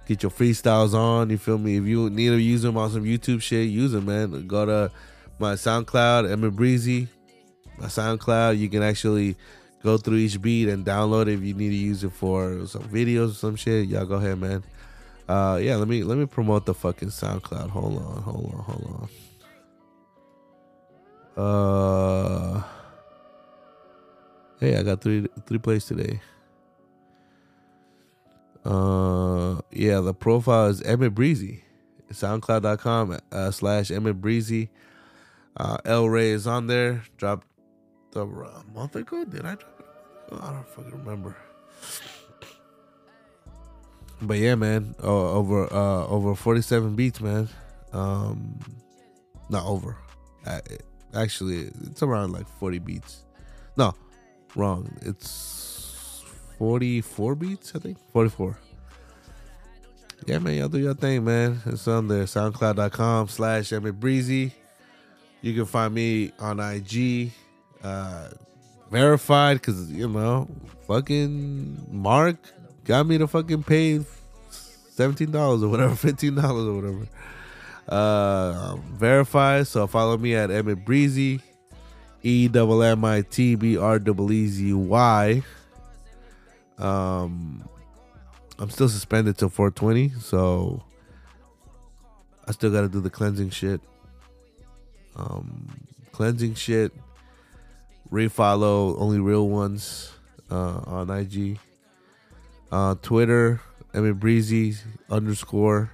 Get your freestyles on. You feel me? If you need to use them on some YouTube shit, use them, man. Go to my SoundCloud, Emmit Breezy. My SoundCloud, you can actually go through each beat and download it if you need to use it for some videos or some shit. Y'all go ahead, man. Uh, yeah, let me let me promote the fucking SoundCloud. Hold on, hold on, hold on. Uh, hey, I got three three plays today. Uh, yeah, the profile is Emmit Breezy. SoundCloud.com uh, slash Emmit Breezy. Uh, El Rey is on there. Dropped a month ago. Did I drop it? I don't fucking remember. But yeah, man, uh, over uh, over forty seven beats, man. Um, not over. Uh, actually, it's around like forty beats. No, wrong. It's forty four beats, I think. Forty four. Yeah, man, y'all do your thing, man. It's on there. SoundCloud.com slash Emmit Breezy. You can find me on IG, uh, verified, because, you know, fucking Mark got me to fucking pay $17 or whatever, $15 or whatever. Uh, I'm so follow me at Emmit Breezy, E double M I T B R double E Z Y. Um, I'm still suspended till 420, so I still got to do the cleansing shit. Um, cleansing shit. Refollow only real ones uh, on IG. Uh, Twitter, Emmit Breezy underscore.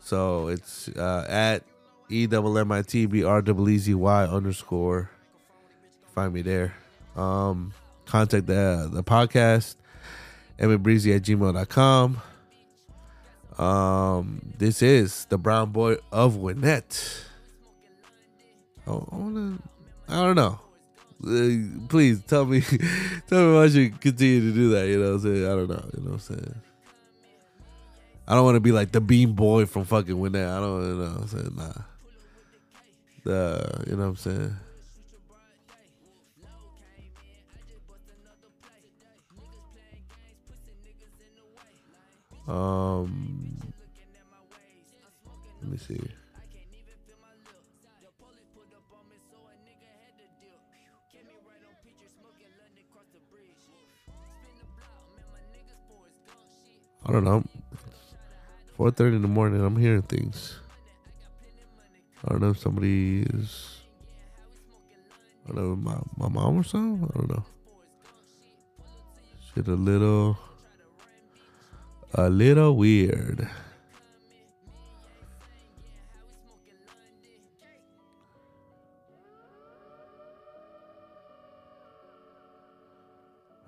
So it's uh, at E double M I T B R double E Z Y underscore. Find me there. Um, contact the the podcast, emmitbreezy at gmail.com. Um, this is the brown boy of Gwinnett. Oh, I, I don't know. Uh, please tell me, tell me why should continue to do that. You know what I'm saying? I don't know. You know what I'm saying? I don't want to be like the bean boy from fucking Gwinnett. I don't you know what I'm saying. Nah. The, you know what I'm saying? Um, let me see. I don't know. Four thirty in the morning. I'm hearing things. I don't know if somebody is. I don't know my my mom or something. I don't know. Shit, a little, a little weird.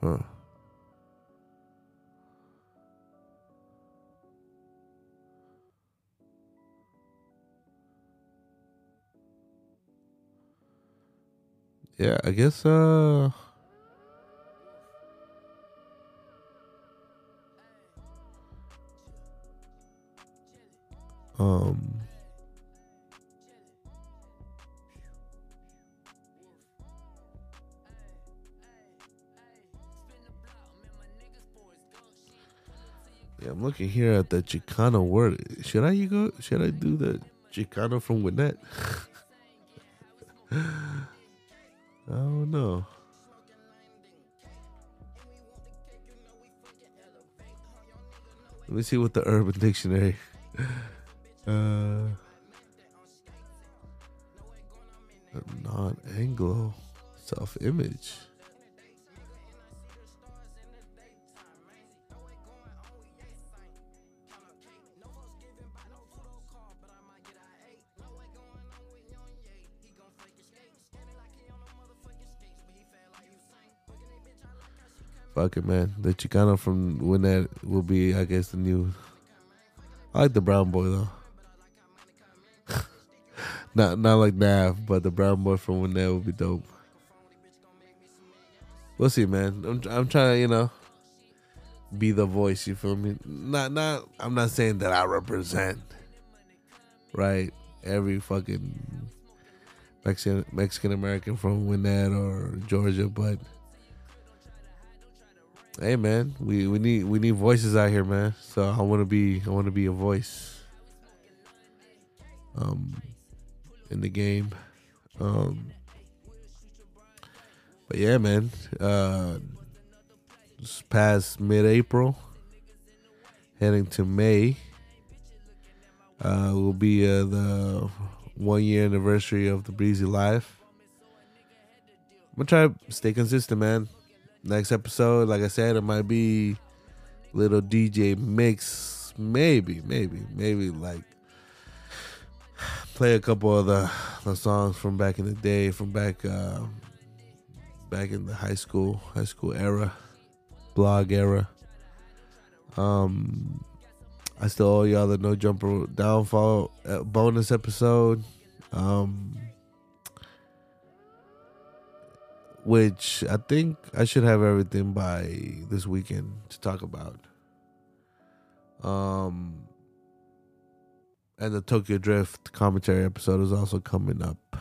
Huh. Yeah, I guess uh um Yeah, I'm looking here at the Chicano word. Should I you go? Should I do the Chicano from Gwinnett? I don't know. Let me see what the Urban Dictionary. Uh, non-Anglo self-image. Fuck it, man. The Chicano from Gwinnett will be, I guess, the new. I like the brown boy though. not not like Nav, but the brown boy from Gwinnett will be dope. We'll see, man. I'm I'm trying to, you know, be the voice. You feel me? Not not. I'm not saying that I represent, right? Every fucking Mexican Mexican American from Gwinnett or Georgia, but hey man we we need we need voices out here man. So i want to be i want to be a voice um in the game. Um but yeah man uh past mid-april heading to may uh will be uh, the one year anniversary of the breezy life i'm gonna try to stay consistent man next episode, like I said, it might be little DJ mix, maybe, maybe, maybe like play a couple of the, the songs from back in the day, from back uh, back in the high school high school era, blog era. Um, I still owe y'all the No Jumper Downfall uh, bonus episode. Um, which I think I should have everything by this weekend to talk about. Um, and the Tokyo Drift commentary episode is also coming up.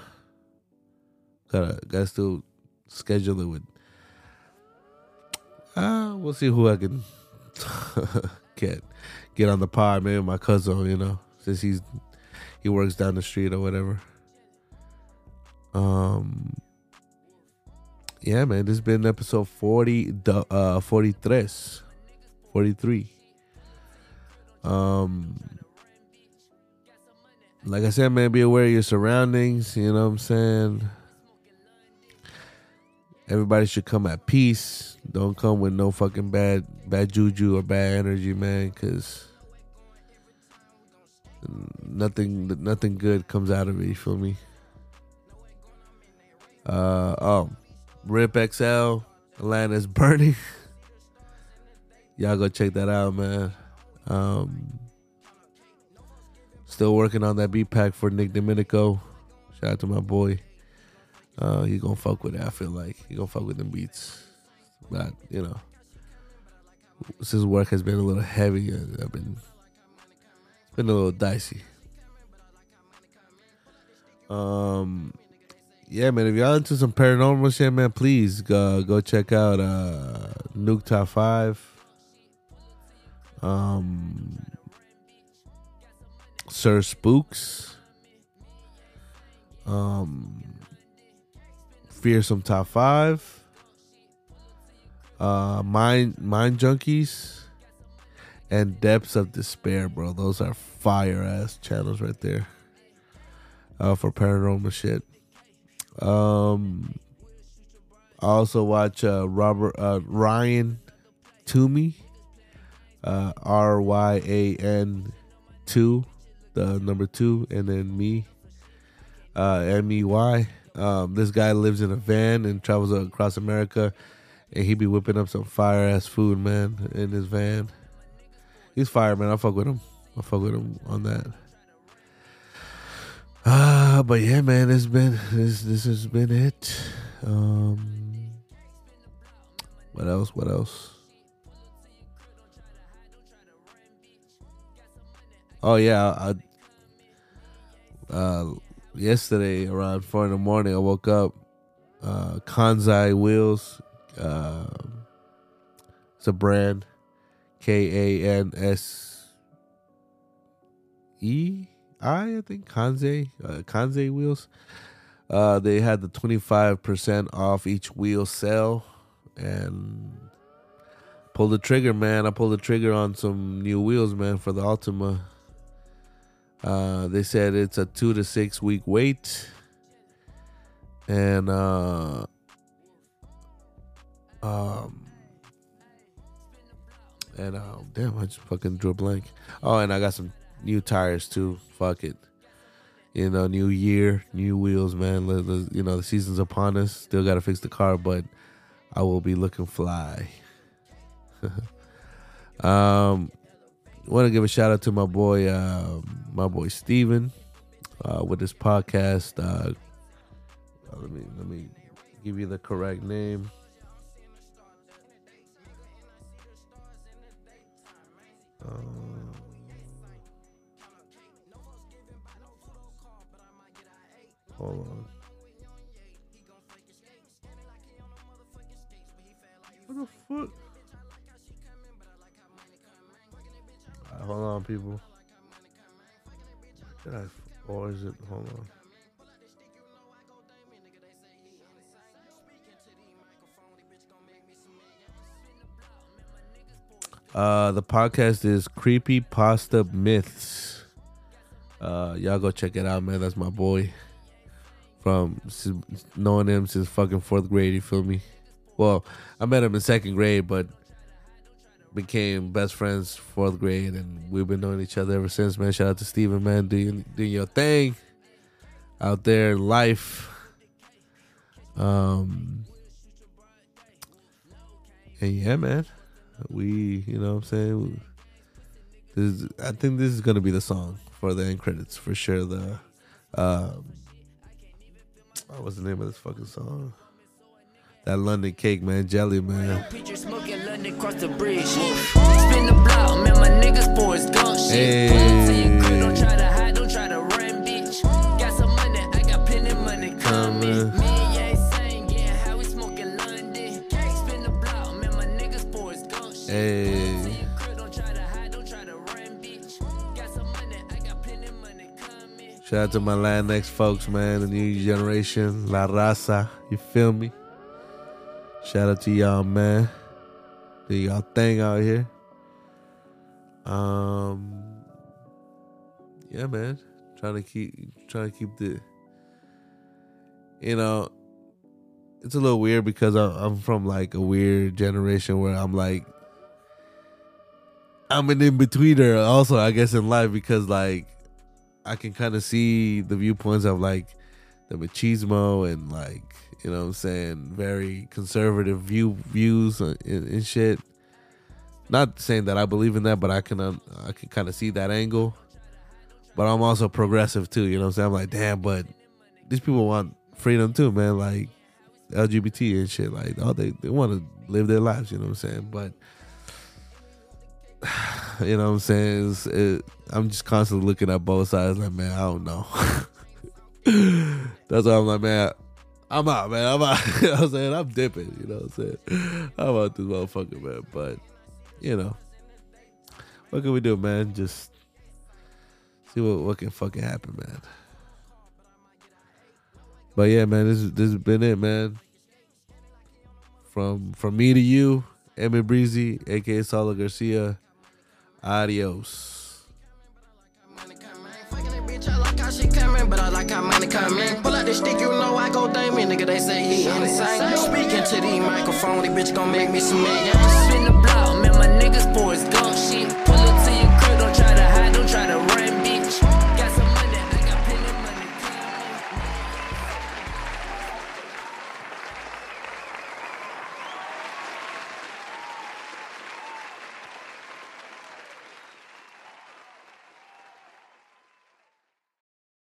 Gotta gotta still schedule it with. Uh, we'll see who I can get get on the pod. Maybe my cousin, you know, since he's he works down the street or whatever. Um yeah, man, this has been episode 40, uh, 43. 43. Um, like I said, man, be aware of your surroundings. You know what I'm saying? Everybody should come at peace. Don't come with no fucking bad, bad juju or bad energy, man, because nothing, nothing good comes out of it. You feel me? Uh oh. Rip XL, Atlanta's burning. Y'all go check that out, man. Um, still working on that beat pack for Nick Domenico. Shout out to my boy. Uh, he gonna fuck with it. I feel like he gonna fuck with them beats, but you know, since work has been a little heavy, uh, I've been been a little dicey. Um, yeah, man, if y'all into some paranormal shit, man, please go go check out uh Nuke Top Five. Um Sir Spooks. Um Fearsome Top Five. Uh Mind Mind Junkies and Depths of Despair, bro. Those are fire ass channels right there. Uh for paranormal shit. Um, I also watch uh, Robert uh, Ryan Toomey, uh, R Y A N two, the number two, and then me, uh, M E Y. Um, this guy lives in a van and travels across America and he be whipping up some fire ass food, man, in his van. He's fire, man. I fuck with him. I fuck with him on that. Ah, but yeah, man, it's been this this has been it. Um, what else? What else? Oh yeah, I, uh, yesterday around four in the morning, I woke up. Uh, Kansei wheels. Uh, it's a brand. K A N S E I think Kansei uh, Kansei wheels. Uh, they had the twenty five percent off each wheel sale, and pulled the trigger, man. I pulled the trigger on some new wheels, man, for the Altima. Uh, they said it's a two to six week wait, and uh, um, and um, damn, I just fucking drew a blank. Oh, and I got some new tires too. Fuck it. You know, new year, new wheels, man. You know, the season's upon us. Still got to fix the car, but I will be looking fly. um, want to give a shout out to my boy, uh, my boy Steven, uh, with this podcast. Uh, let me let me give you the correct name. Um, hold on. What the fuck? Alright, hold on, people. Did I, or is it? Hold on. Uh, the podcast is Creepy Pasta Myths. Uh, y'all go check it out, man. That's my boy. From knowing him since fucking fourth grade, you feel me? Well, I met him in second grade, but became best friends fourth grade, and we've been knowing each other ever since, man. Shout out to Steven, man, doing doing your thing out there in life. Um, and yeah, man, we, you know, what I'm saying, this is, I think this is gonna be the song for the end credits for sure. The, um, what was the name of this fucking song? That London Cake, man, Jelly, man. Picture smoking London across the bridge. Spin the block, man, my niggas boys gun shit. Hey. Up Shout out to my Latinx folks, man, the new generation, La Raza. You feel me? Shout out to y'all, man. Do y'all thing out here. Um, yeah, man. Trying to keep, trying to keep the. You know, it's a little weird because I'm, from like a weird generation where I'm like, I'm an in betweener. Also, I guess in life because like I can kind of see the viewpoints of like the machismo and like you know what I'm saying very conservative view views and, and shit. Not saying that I believe in that, but I can um, I can kind of see that angle. But I'm also progressive too. You know what I'm saying? I'm like, damn, but these people want freedom too, man. Like LGBT and shit. Like, oh, they they want to live their lives. You know what I'm saying? But you know what I'm saying? It, I'm just constantly looking at both sides. Like, man, I don't know. That's why I'm like, man, I'm out, man. I'm out. you know I'm saying? I'm dipping. You know what I'm saying? I'm out this motherfucker, man. But, you know, what can we do, man? Just see what, what can fucking happen, man. But yeah, man, this this has been it, man. From from me to you, Emmit Breezy, aka Sala Garcia. Adios. But I like how money. Pull out the stick, you know I go nigga. They say he insane. Speaking to the microphone, the bitch gon' make me some. Spin the block, man, my niggas boys gun